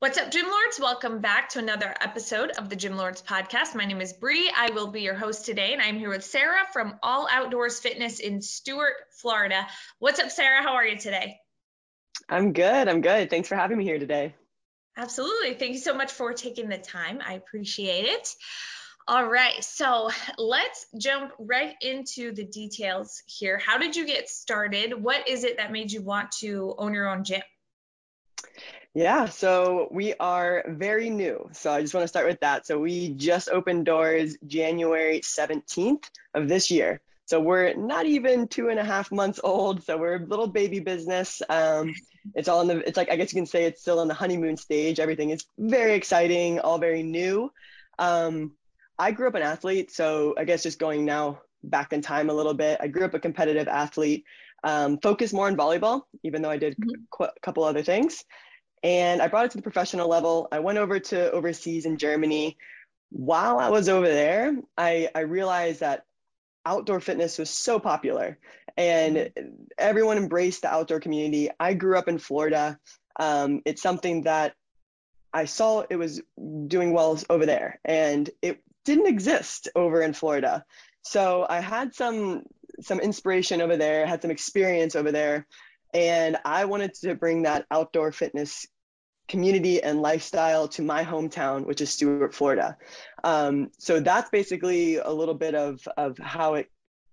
What's up, Gym Lords? Welcome back to another episode of the Gym Lords podcast. My name is Bree. I will be your host today, and I'm here with Sarah from All Outdoors Fitness in Stuart, Florida. What's up, Sarah? How are you today? I'm good. I'm good. Thanks for having me here today. Absolutely. Thank you so much for taking the time. I appreciate it. All right. So let's jump right into the details here. How did you get started? What is it that made you want to own your own gym? Yeah, so we are very new. So I just want to start with that. So we just opened doors January 17th of this year. So we're not even two and a half months old. So we're a little baby business. Um, it's all in the it's like i guess you can say it's still in the honeymoon stage everything is very exciting all very new um, i grew up an athlete so i guess just going now back in time a little bit i grew up a competitive athlete um, focused more on volleyball even though i did mm-hmm. qu- a couple other things And I brought it to the professional level. I went over to overseas in Germany. While I was over there, I, I realized that outdoor fitness was so popular and everyone embraced the outdoor community. I grew up in Florida. Um, it's something that I saw it was doing well over there and it didn't exist over in Florida. So I had some some inspiration over there, had some experience over there, and I wanted to bring that outdoor fitness community and lifestyle to my hometown, which is Stuart, Florida. Um, so that's basically a little bit of of how it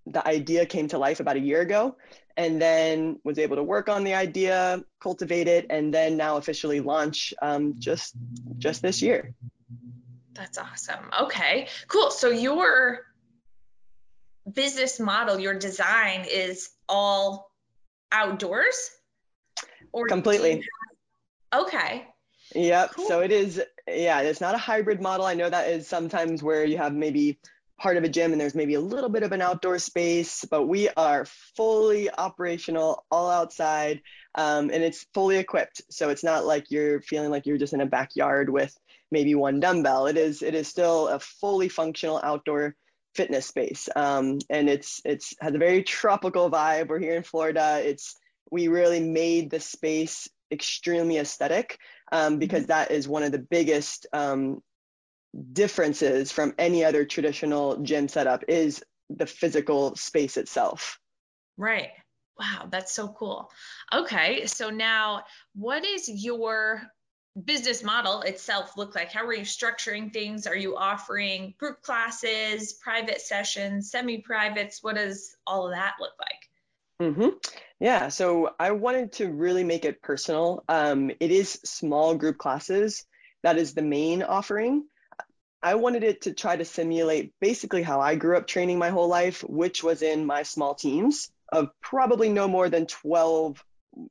the idea came to life about a year ago and then was able to work on the idea cultivate it and then now officially launch um, just just this year. That's awesome. Okay cool. So your business model your design is all outdoors or completely okay yep cool. so it is yeah it's not a hybrid model i know that is sometimes where you have maybe part of a gym and there's maybe a little bit of an outdoor space, but we are fully operational, all outside, um, and it's fully equipped. So it's not like you're feeling like you're just in a backyard with maybe one dumbbell. It is it is still a fully functional outdoor fitness space, um, and it's it's has a very tropical vibe. We're here in Florida. It's we really made the space extremely aesthetic um, because mm-hmm. that is one of the biggest um, differences from any other traditional gym setup is the physical space itself. Right. Wow, that's so cool. Okay, so now what is your business model itself look like? How are you structuring things? Are you offering group classes, private sessions, semi privates? What does all of that look like? Mm-hmm. Yeah, so I wanted to really make it personal. Um, it is small group classes, that is the main offering. I wanted it to try to simulate basically how I grew up training my whole life, which was in my small teams of probably no more than 12.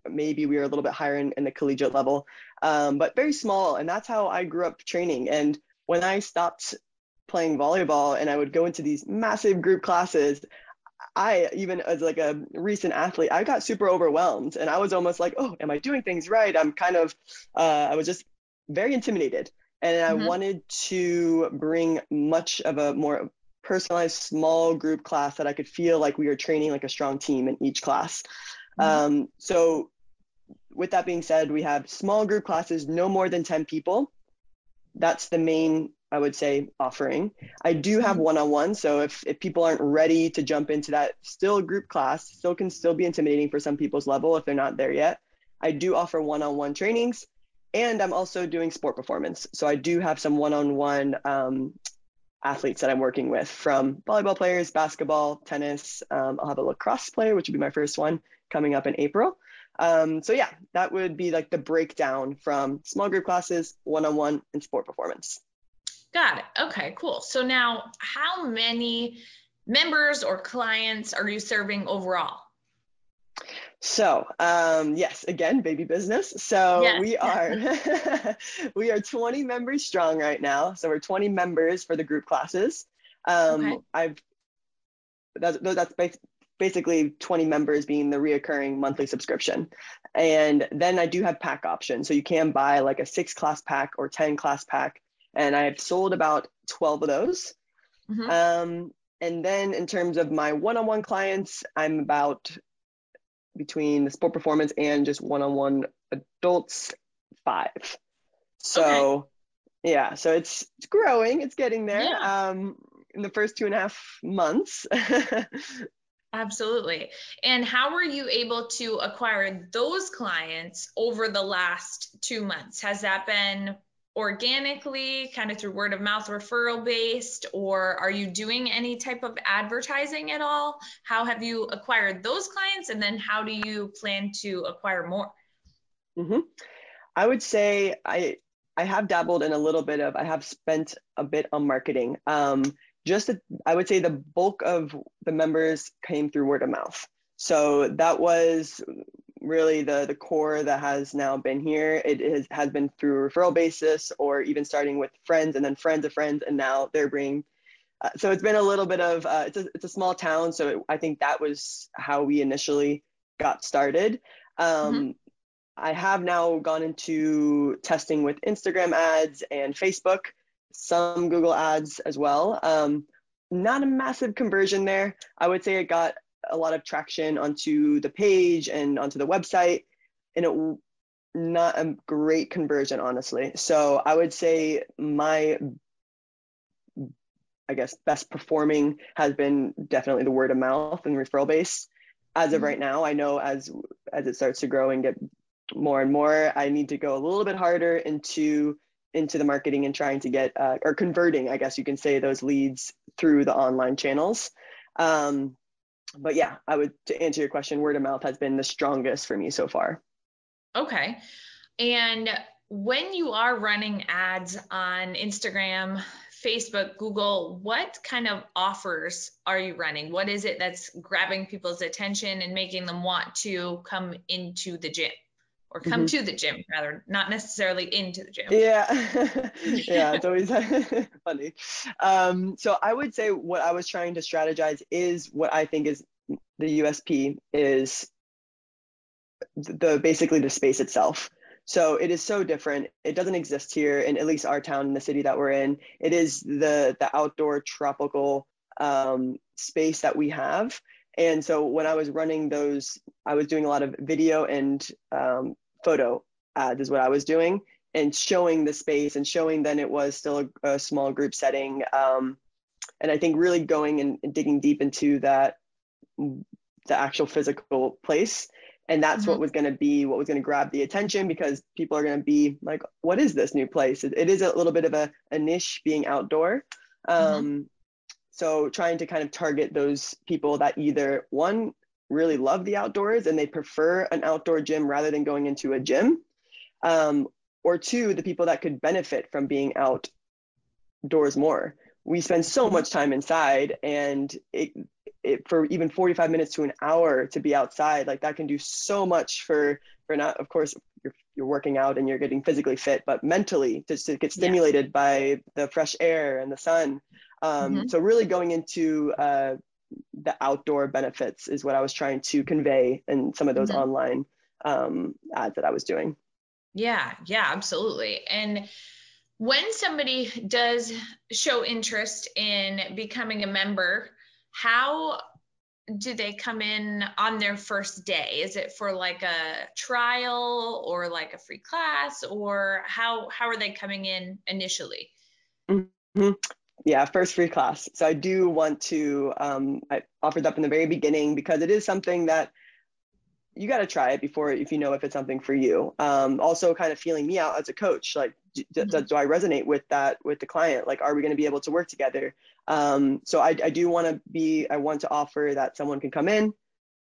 Maybe we were a little bit higher in, in the collegiate level, um, but very small. And that's how I grew up training. And when I stopped playing volleyball and I would go into these massive group classes, I even as like a recent athlete, I got super overwhelmed and I was almost like, oh, am I doing things right? I'm kind of, uh, I was just very intimidated and I mm-hmm. wanted to bring much of a more personalized small group class that I could feel like we were training like a strong team in each class. Mm-hmm. Um, so, with that being said, we have small group classes, no more than 10 people. That's the main, I would say, offering. I do have one on one. So, if, if people aren't ready to jump into that still group class, still can still be intimidating for some people's level if they're not there yet. I do offer one on one trainings and I'm also doing sport performance. So I do have some one-on-one um, athletes that I'm working with from volleyball players, basketball, tennis. Um, I'll have a lacrosse player, which would be my first one coming up in April. Um, so yeah, that would be like the breakdown from small group classes, one-on-one, and sport performance. Got it. Okay, cool. So now, how many members or clients are you serving overall? So, um, yes, again, baby business. So yes. we are [laughs] we are 20 members strong right now. So we're 20 members for the group classes. Um, okay. I've that's that's basically 20 members being the reoccurring monthly subscription. And then I do have pack options. So you can buy like a six class pack or 10 class pack. And I have sold about 12 of those. Mm-hmm. Um, and then in terms of my one-on-one clients, I'm about between the sport performance and just one-on-one adults five so okay. yeah so it's it's growing it's getting there yeah. um in the first two and a half months [laughs] Absolutely. And how were you able to acquire those clients over the last two months? Has that been organically, kind of through word of mouth referral based, or are you doing any type of advertising at all? How have you acquired those clients? And then how do you plan to acquire more? Mm-hmm. I would say I I have dabbled in a little bit of I have spent a bit on marketing. Um, just a, I would say the bulk of the members came through word of mouth. So that was really the the core that has now been here. It has, has been through referral basis or even starting with friends and then friends of friends, and now they're bringing. Uh, so it's been a little bit of uh, it's a it's a small town, so it, I think that was how we initially got started. Um, mm-hmm. I have now gone into testing with Instagram ads and Facebook, some Google ads as well. Um, not a massive conversion there. I would say it got a lot of traction onto the page and onto the website, and it not a great conversion, honestly. So I would say my, I guess, best performing has been definitely the word of mouth and referral base. As of mm-hmm. right now, I know as as it starts to grow and get more and more, I need to go a little bit harder into into the marketing and trying to get uh, or converting, I guess you can say, those leads through the online channels. Um, but yeah, I would to answer your question, word of mouth has been the strongest for me so far. Okay. And when you are running ads on Instagram, Facebook, Google, what kind of offers are you running? What is it that's grabbing people's attention and making them want to come into the gym? Or come mm-hmm. to the gym, rather, not necessarily into the gym. Yeah, [laughs] yeah, it's always [laughs] funny. Um, so I would say what I was trying to strategize is what I think is the USP is the basically the space itself. So it is so different. It doesn't exist here in at least our town in the city that we're in. It is the the outdoor tropical um, space that we have. And so when I was running those, I was doing a lot of video and um, photo ads is what I was doing and showing the space and showing then it was still a, a small group setting. Um, and I think really going and, and digging deep into that the actual physical place and that's mm-hmm. what was going to be what was going to grab the attention because people are going to be like what is this new place it, it is a little bit of a, a niche being outdoor mm-hmm. um, mm-hmm. So trying to kind of target those people that either one really love the outdoors and they prefer an outdoor gym rather than going into a gym um, or two the people that could benefit from being outdoors more. We spend so much time inside and it, it, for even 45 minutes to an hour to be outside like that can do so much for for not of course you're, you're working out and you're getting physically fit but mentally just to get stimulated yeah. by the fresh air and the sun um, mm-hmm. so really going into uh, the outdoor benefits is what i was trying to convey in some of those mm-hmm. online um, ads that i was doing yeah yeah absolutely and when somebody does show interest in becoming a member how do they come in on their first day? Is it for like a trial or like a free class? Or how how are they coming in initially? Mm-hmm. yeah first free class. So i do want to um, i offered up in the very beginning because it is something that you got to try it before if you know if it's something for you. Um, also kind of feeling me out as a coach like do, mm-hmm. do i resonate with that with the client? Like are we going to be able to work together? Um, so I, I do want to be i want to offer that someone can come in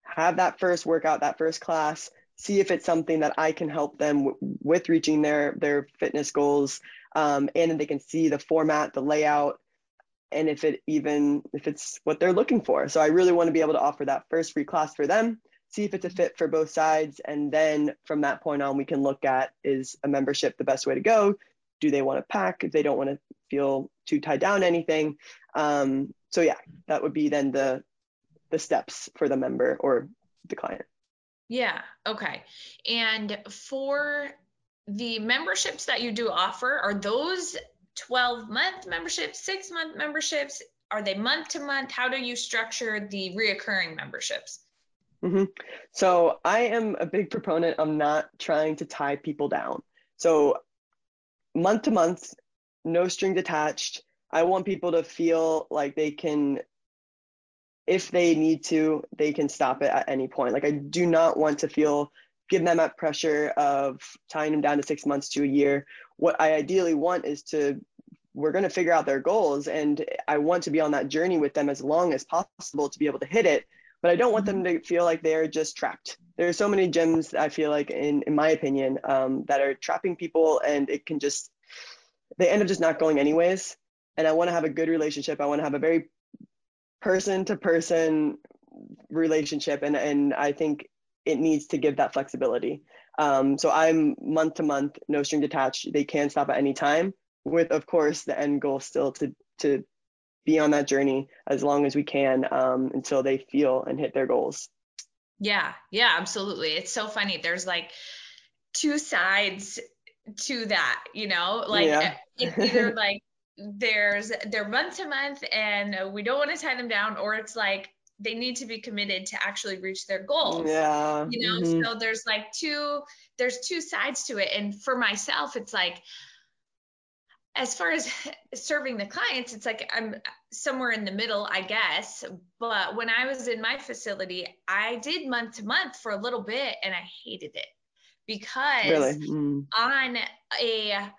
have that first workout that first class see if it's something that i can help them w- with reaching their their fitness goals um, and then they can see the format the layout and if it even if it's what they're looking for. So i really want to be able to offer that first free class for them see if it's a fit for both sides. And then from that point on, we can look at is a membership the best way to go? Do they want to pack? If they don't want to feel too tied down to anything. Um, so yeah, that would be then the the steps for the member or the client. Yeah. Okay. And for the memberships that you do offer, are those 12 month memberships, six month memberships? Are they month to month? How do you structure the reoccurring memberships? Mm-hmm. So I am a big proponent of not trying to tie people down. So month to month, no strings attached. I want people to feel like they can, if they need to, they can stop it at any point. Like I do not want to feel give them that pressure of tying them down to six months to a year. What I ideally want is to we're going to figure out their goals and I want to be on that journey with them as long as possible to be able to hit it but I don't want them mm-hmm. to feel like they're just trapped. There are so many gyms I feel like, in in my opinion, um, that are trapping people, and it can just they end up just not going anyways. And I want to have a good relationship. I want to have a very person to person relationship, and and I think it needs to give that flexibility. Um, so I'm month to month, no string attached. They can stop at any time, with of course the end goal still to to be on that journey as long as we can um, until they feel and hit their goals. Yeah, yeah, absolutely. It's so funny. There's like two sides to that, you know, like Yeah. it's either [laughs] like there's they're month to month and we don't want to tie them down, or it's like they need to be committed to actually reach their goals. Yeah. You know, mhm. so there's like two there's two sides to it. And for myself, it's like as far as [laughs] serving the clients, it's like I'm somewhere in the middle, I guess. But when I was in my facility, I did month to month for a little bit and I hated it because Really. Mm. on a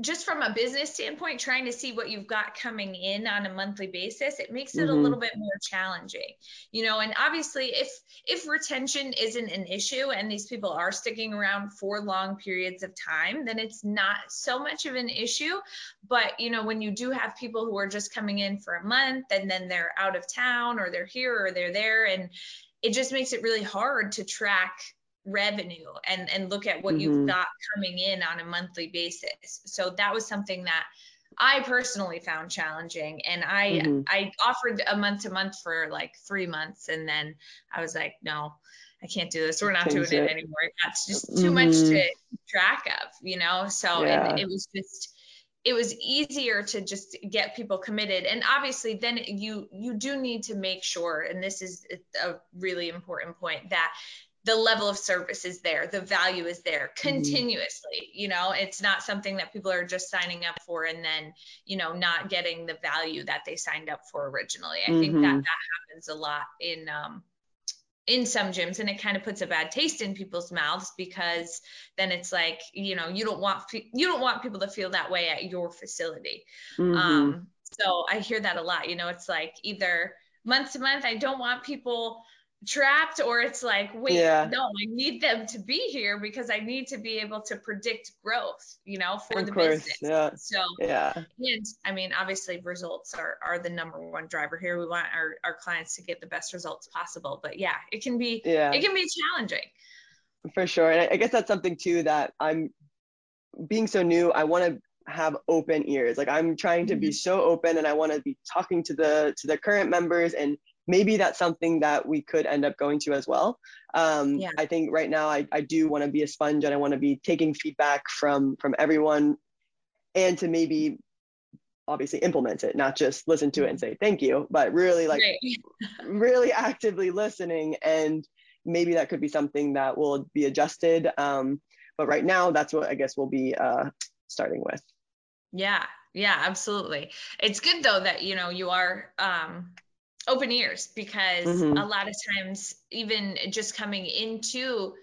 just from a business standpoint trying to see what you've got coming in on a monthly basis it makes it a Mhm. little bit more challenging you know and obviously if if retention isn't an issue and these people are sticking around for long periods of time then it's not so much of an issue but you know when you do have people who are just coming in for a month and then they're out of town or they're here or they're there and it just makes it really hard to track revenue and and look at what Mhm. you've got coming in on a monthly basis so that was something that i personally found challenging and i Mhm. i offered a month to month for like three months and then i was like no i can't do this we're not Change doing it it. anymore that's just too much to Mhm. track of you know so Yeah. it was just it was easier to just get people committed and obviously then you you do need to make sure and this is a really important point that the level of service is there the value is there continuously you know? It's not something that people are just signing up for and then you know not getting the value that they signed up for originally. I think that Mhm. that happens a lot in um in some gyms and it kind of puts a bad taste in people's mouths because then it's like you know you don't want you don't want people to feel that way at your facility. Mhm. um so i hear that a lot you know? It's like either month to month i don't want people trapped or it's like wait Yeah. no i need them to be here because i need to be able to predict growth you know for Of the course, business yeah. so yeah. and I mean, obviously, results are are the number one driver here. We want our, our clients to get the best results possible. But yeah, it can be Yeah. it can be challenging. For sure. And I, I guess that's something too that I'm being so new, I want to have open ears. Like I'm trying to be mm-hmm. so open and I want to be talking to the to the current members and maybe that's something that we could end up going to as well. Um, Yeah. I think right now I, I do want to be a sponge and I want to be taking feedback from from everyone and to maybe obviously implement it, not just listen to it and say thank you, but really like Right. [laughs] really actively listening and maybe that could be something that will be adjusted um, but right now that's what i guess we'll be uh, starting with Yeah, yeah, absolutely. It's good though that you know you are um, open ears because Mhm. a lot of times, even just coming into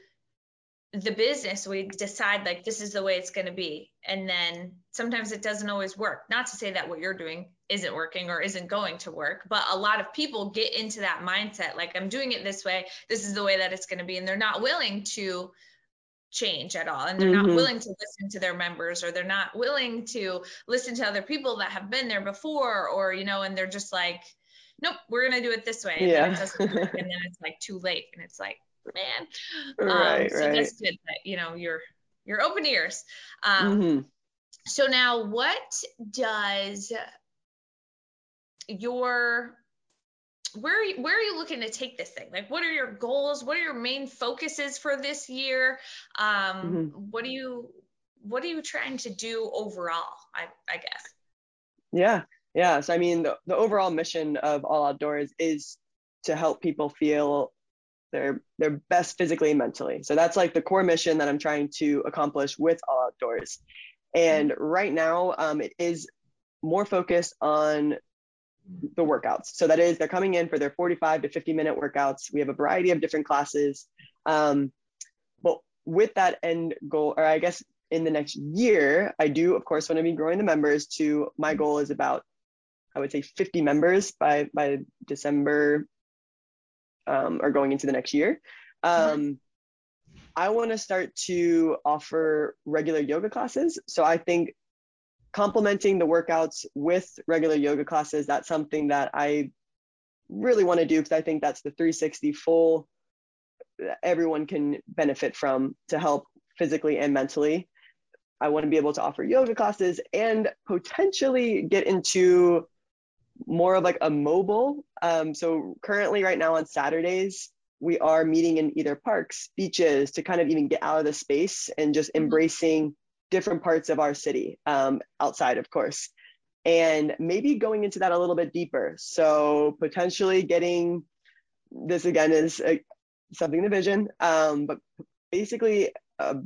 the business, we decide like this is the way it's going to be, and then sometimes it doesn't always work. Not to say that what you're doing isn't working or isn't going to work, but a lot of people get into that mindset like I'm doing it this way. This is the way that it's going to be, and they're not willing to change at all and they're not Mhm. willing to listen to their members or they're not willing to listen to other people that have been there before or you know and they're just like nope we're gonna do it this way and then Yeah. it work [laughs] and then it's like too late and it's like man um, Right, so right. that's good that you know you're you're open ears um Mhm. so now what does your where are you, where are you looking to take this thing? Like, what are your goals? What are your main focuses for this year? Um, What are you what are you trying to do overall? I, I guess. yeah yeah so i mean the, the overall mission of all outdoors is to help people feel their their best physically and mentally so that's like the core mission that i'm trying to accomplish with all outdoors and right now um, it is more focused on the workouts. So that is they're coming in for their 45 to 50 minute workouts. We have a variety of different classes. Um, but with that end goal, or I guess in the next year, I do of course want to be growing the members to my goal is about, I would say 50 members by by December um, or going into the next year. Um, I want to start to offer regular yoga classes. So I think complementing the workouts with regular yoga classes, that's something that I really want to do because I think that's the 360 full that everyone can benefit from to help physically and mentally. I want to be able to offer yoga classes and potentially get into more of like a mobile. Um, so currently, right now on Saturdays, we are meeting in either parks, beaches to kind of even get out of the space and just mm-hmm. embracing different parts of our city um, outside, of course. And maybe going into that a little bit deeper. So potentially getting this again is a, something to vision, um, but basically a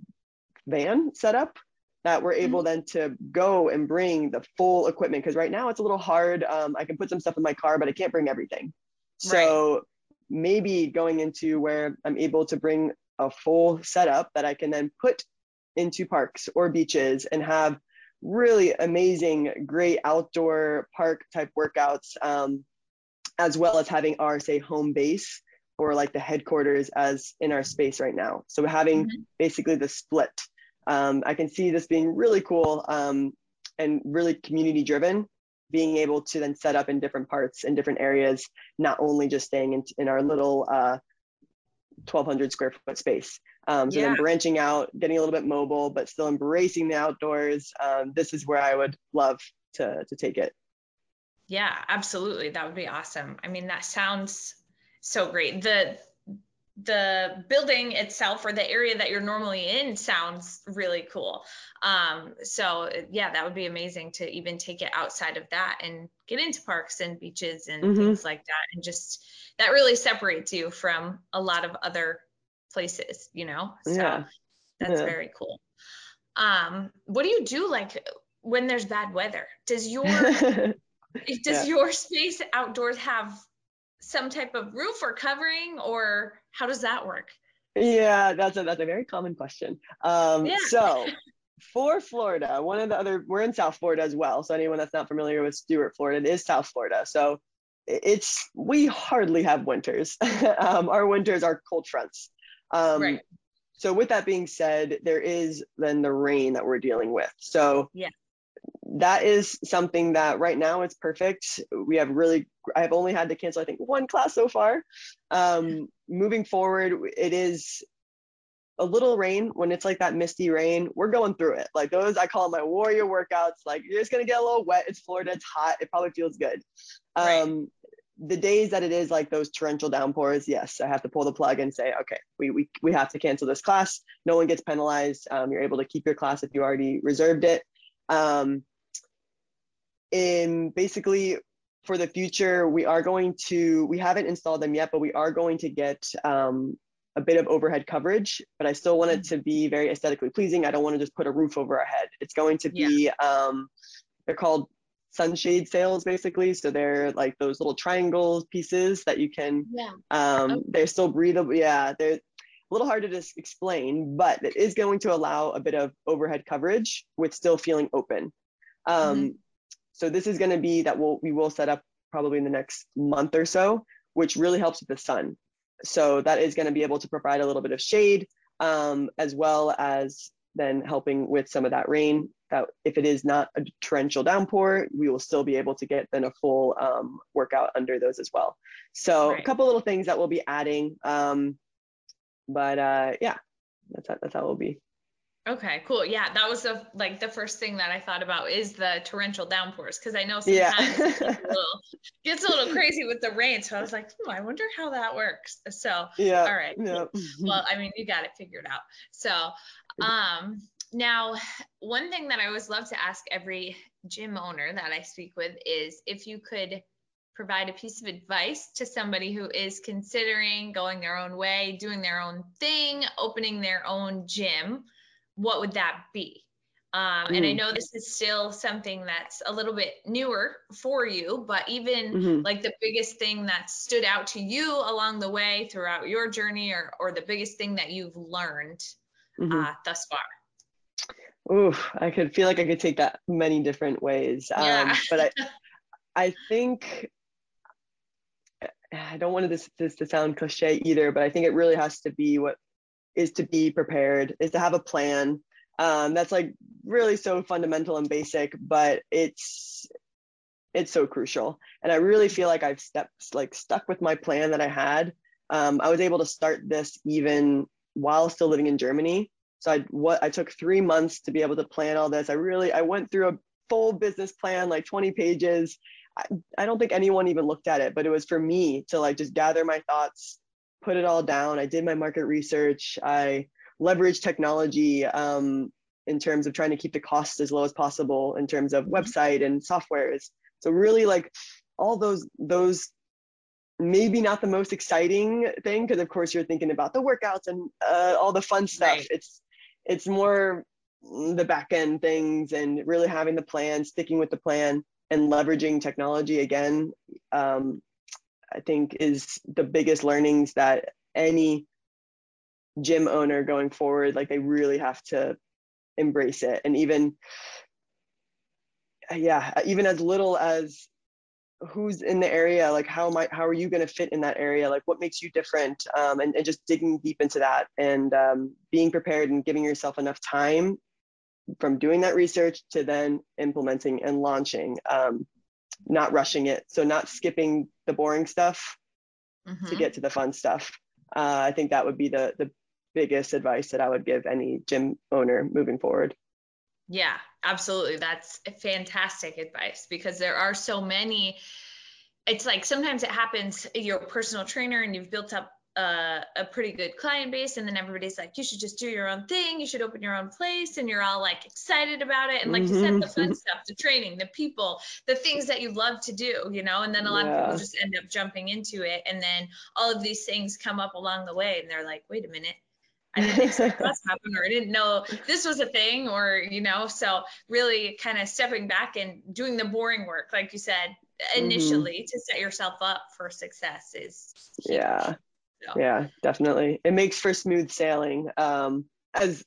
van setup that we're able mm-hmm. then to go and bring the full equipment because right now it's a little hard um, i can put some stuff in my car but i can't bring everything so right. maybe going into where i'm able to bring a full setup that i can then put into parks or beaches and have really amazing great outdoor park type workouts um, as well as having our say home base or like the headquarters as in our space right now so having mm-hmm. basically the split um, I can see this being really cool um, and really community driven, being able to then set up in different parts in different areas, not only just staying in, in our little uh, 1200 square foot space. Um, so yeah. then branching out, getting a little bit mobile, but still embracing the outdoors. Um, this is where I would love to, to take it. Yeah, absolutely. That would be awesome. I mean, that sounds so great. The the building itself or the area that you're normally in sounds really cool. Um, so yeah, that would be amazing to even take it outside of that and get into parks and beaches and mm-hmm. things like that. And just that really separates you from a lot of other places, you know? So yeah. that's yeah. very cool. Um, what do you do like when there's bad weather? Does your [laughs] does yeah. your space outdoors have some type of roof or covering or how does that work? Yeah, that's a that's a very common question. Um, yeah. so for Florida, one of the other we're in South Florida as well. So anyone that's not familiar with Stuart, Florida, it is South Florida. So it's we hardly have winters. [laughs] um, our winters are cold fronts. Um, right. So with that being said, there is then the rain that we're dealing with. So yeah that is something that right now it's perfect. We have really, I've only had to cancel, I think, one class so far. Um, moving forward, it is a little rain when it's like that misty rain. We're going through it. Like those, I call my warrior workouts. Like you're just gonna get a little wet. It's Florida, it's hot. It probably feels good. Right. Um, the days that it is like those torrential downpours, yes, I have to pull the plug and say, okay, we, we, we have to cancel this class. No one gets penalized. Um, you're able to keep your class if you already reserved it. Um, in basically for the future, we are going to, we haven't installed them yet, but we are going to get um, a bit of overhead coverage, but I still want it to be very aesthetically pleasing. I don't want to just put a roof over our head. It's going to be, yeah. um, they're called sunshade sails basically. So they're like those little triangle pieces that you can, yeah. um, okay. they're still breathable. Yeah, they're a little hard to just explain, but it is going to allow a bit of overhead coverage with still feeling open. Um, mm-hmm. So this is going to be that we'll, we will set up probably in the next month or so, which really helps with the sun. So that is going to be able to provide a little bit of shade, um, as well as then helping with some of that rain. That if it is not a torrential downpour, we will still be able to get then a full um, workout under those as well. So right. a couple little things that we'll be adding. Um, but uh, yeah, that's how, that's how it will be. Okay, cool. Yeah, that was the like the first thing that I thought about is the torrential downpours because I know sometimes yeah. it gets, a [laughs] little, gets a little crazy with the rain. So I was like, hmm, I wonder how that works. So yeah, all right. Yeah. Well, I mean, you got it figured out. So um now one thing that I always love to ask every gym owner that I speak with is if you could provide a piece of advice to somebody who is considering going their own way, doing their own thing, opening their own gym what would that be? Um, and I mm. know this is still something that's a little bit newer for you, but even mm-hmm. like the biggest thing that stood out to you along the way throughout your journey, or or the biggest thing that you've learned mm-hmm. uh, thus far. Ooh, I could feel like I could take that many different ways. Um, yeah. but I, [laughs] I think I don't want this, this to sound cliche either, but I think it really has to be what is to be prepared, is to have a plan. Um, that's like really so fundamental and basic, but it's it's so crucial. And I really feel like I've stepped like stuck with my plan that I had. Um, I was able to start this even while still living in Germany. So I what I took three months to be able to plan all this. I really I went through a full business plan, like 20 pages. I, I don't think anyone even looked at it, but it was for me to like just gather my thoughts, put it all down. I did my market research. I leveraged technology um, in terms of trying to keep the costs as low as possible in terms of website and softwares. So really like all those those maybe not the most exciting thing because of course you're thinking about the workouts and uh, all the fun stuff. Right. It's it's more the back end things and really having the plan, sticking with the plan, and leveraging technology again. Um, I think is the biggest learnings that any gym owner going forward like they really have to embrace it. And even yeah even as little as who's in the area like how might how are you going to fit in that area? Like what makes you different? Um, and, and just digging deep into that and um, being prepared and giving yourself enough time from doing that research to then implementing and launching. Um, not rushing it so not skipping the boring stuff mm-hmm. to get to the fun stuff uh, i think that would be the the biggest advice that i would give any gym owner moving forward yeah, absolutely. That's fantastic advice because there are so many. It's like sometimes it happens, you're a personal trainer and you've built up a, a, pretty good client base and then everybody's like you should just do your own thing you should open your own place and you're all like excited about it and like mm-hmm. you said the fun mm-hmm. stuff the training the people the things that you love to do you know and then a lot yeah. of people just end up jumping into it and then all of these things come up along the way and they're like wait a minute I didn't expect that to happen, or I didn't know this was a thing, or you know, so really kind of stepping back and doing the boring work, like you said initially, mm-hmm. to set yourself up for success is huge. yeah, so. yeah, definitely. It makes for smooth sailing. Um, as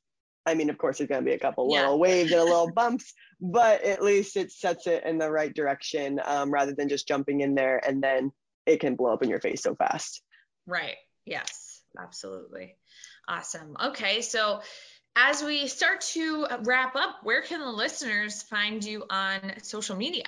I mean, of course, there's going to be a couple yeah. little waves and a little bumps, but at least it sets it in the right direction um, rather than just jumping in there and then it can blow up in your face so fast. Right. Yes, absolutely. Awesome. Okay. So, as we start to wrap up, where can the listeners find you on social media?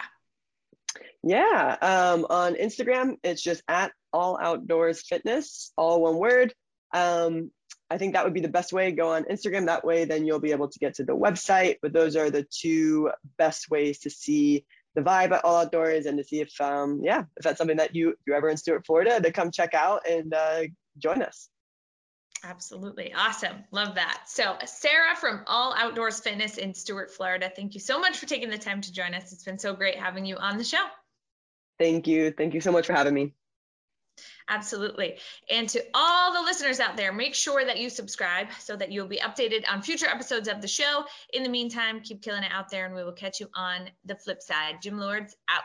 Yeah, um, on Instagram, it's just at All Outdoors Fitness, all one word. Um, I think that would be the best way. Go on Instagram. That way, then you'll be able to get to the website. But those are the two best ways to see the vibe at All Outdoors and to see if, um, yeah, if that's something that you if you're ever in Stuart, Florida, to come check out and uh, join us. Absolutely. Awesome. Love that. So, Sarah from All Outdoors Fitness in Stuart, Florida, thank you so much for taking the time to join us. It's been so great having you on the show. Thank you. Thank you so much for having me. Absolutely. And to all the listeners out there, make sure that you subscribe so that you'll be updated on future episodes of the show. In the meantime, keep killing it out there and we will catch you on the flip side. Gym Lords out.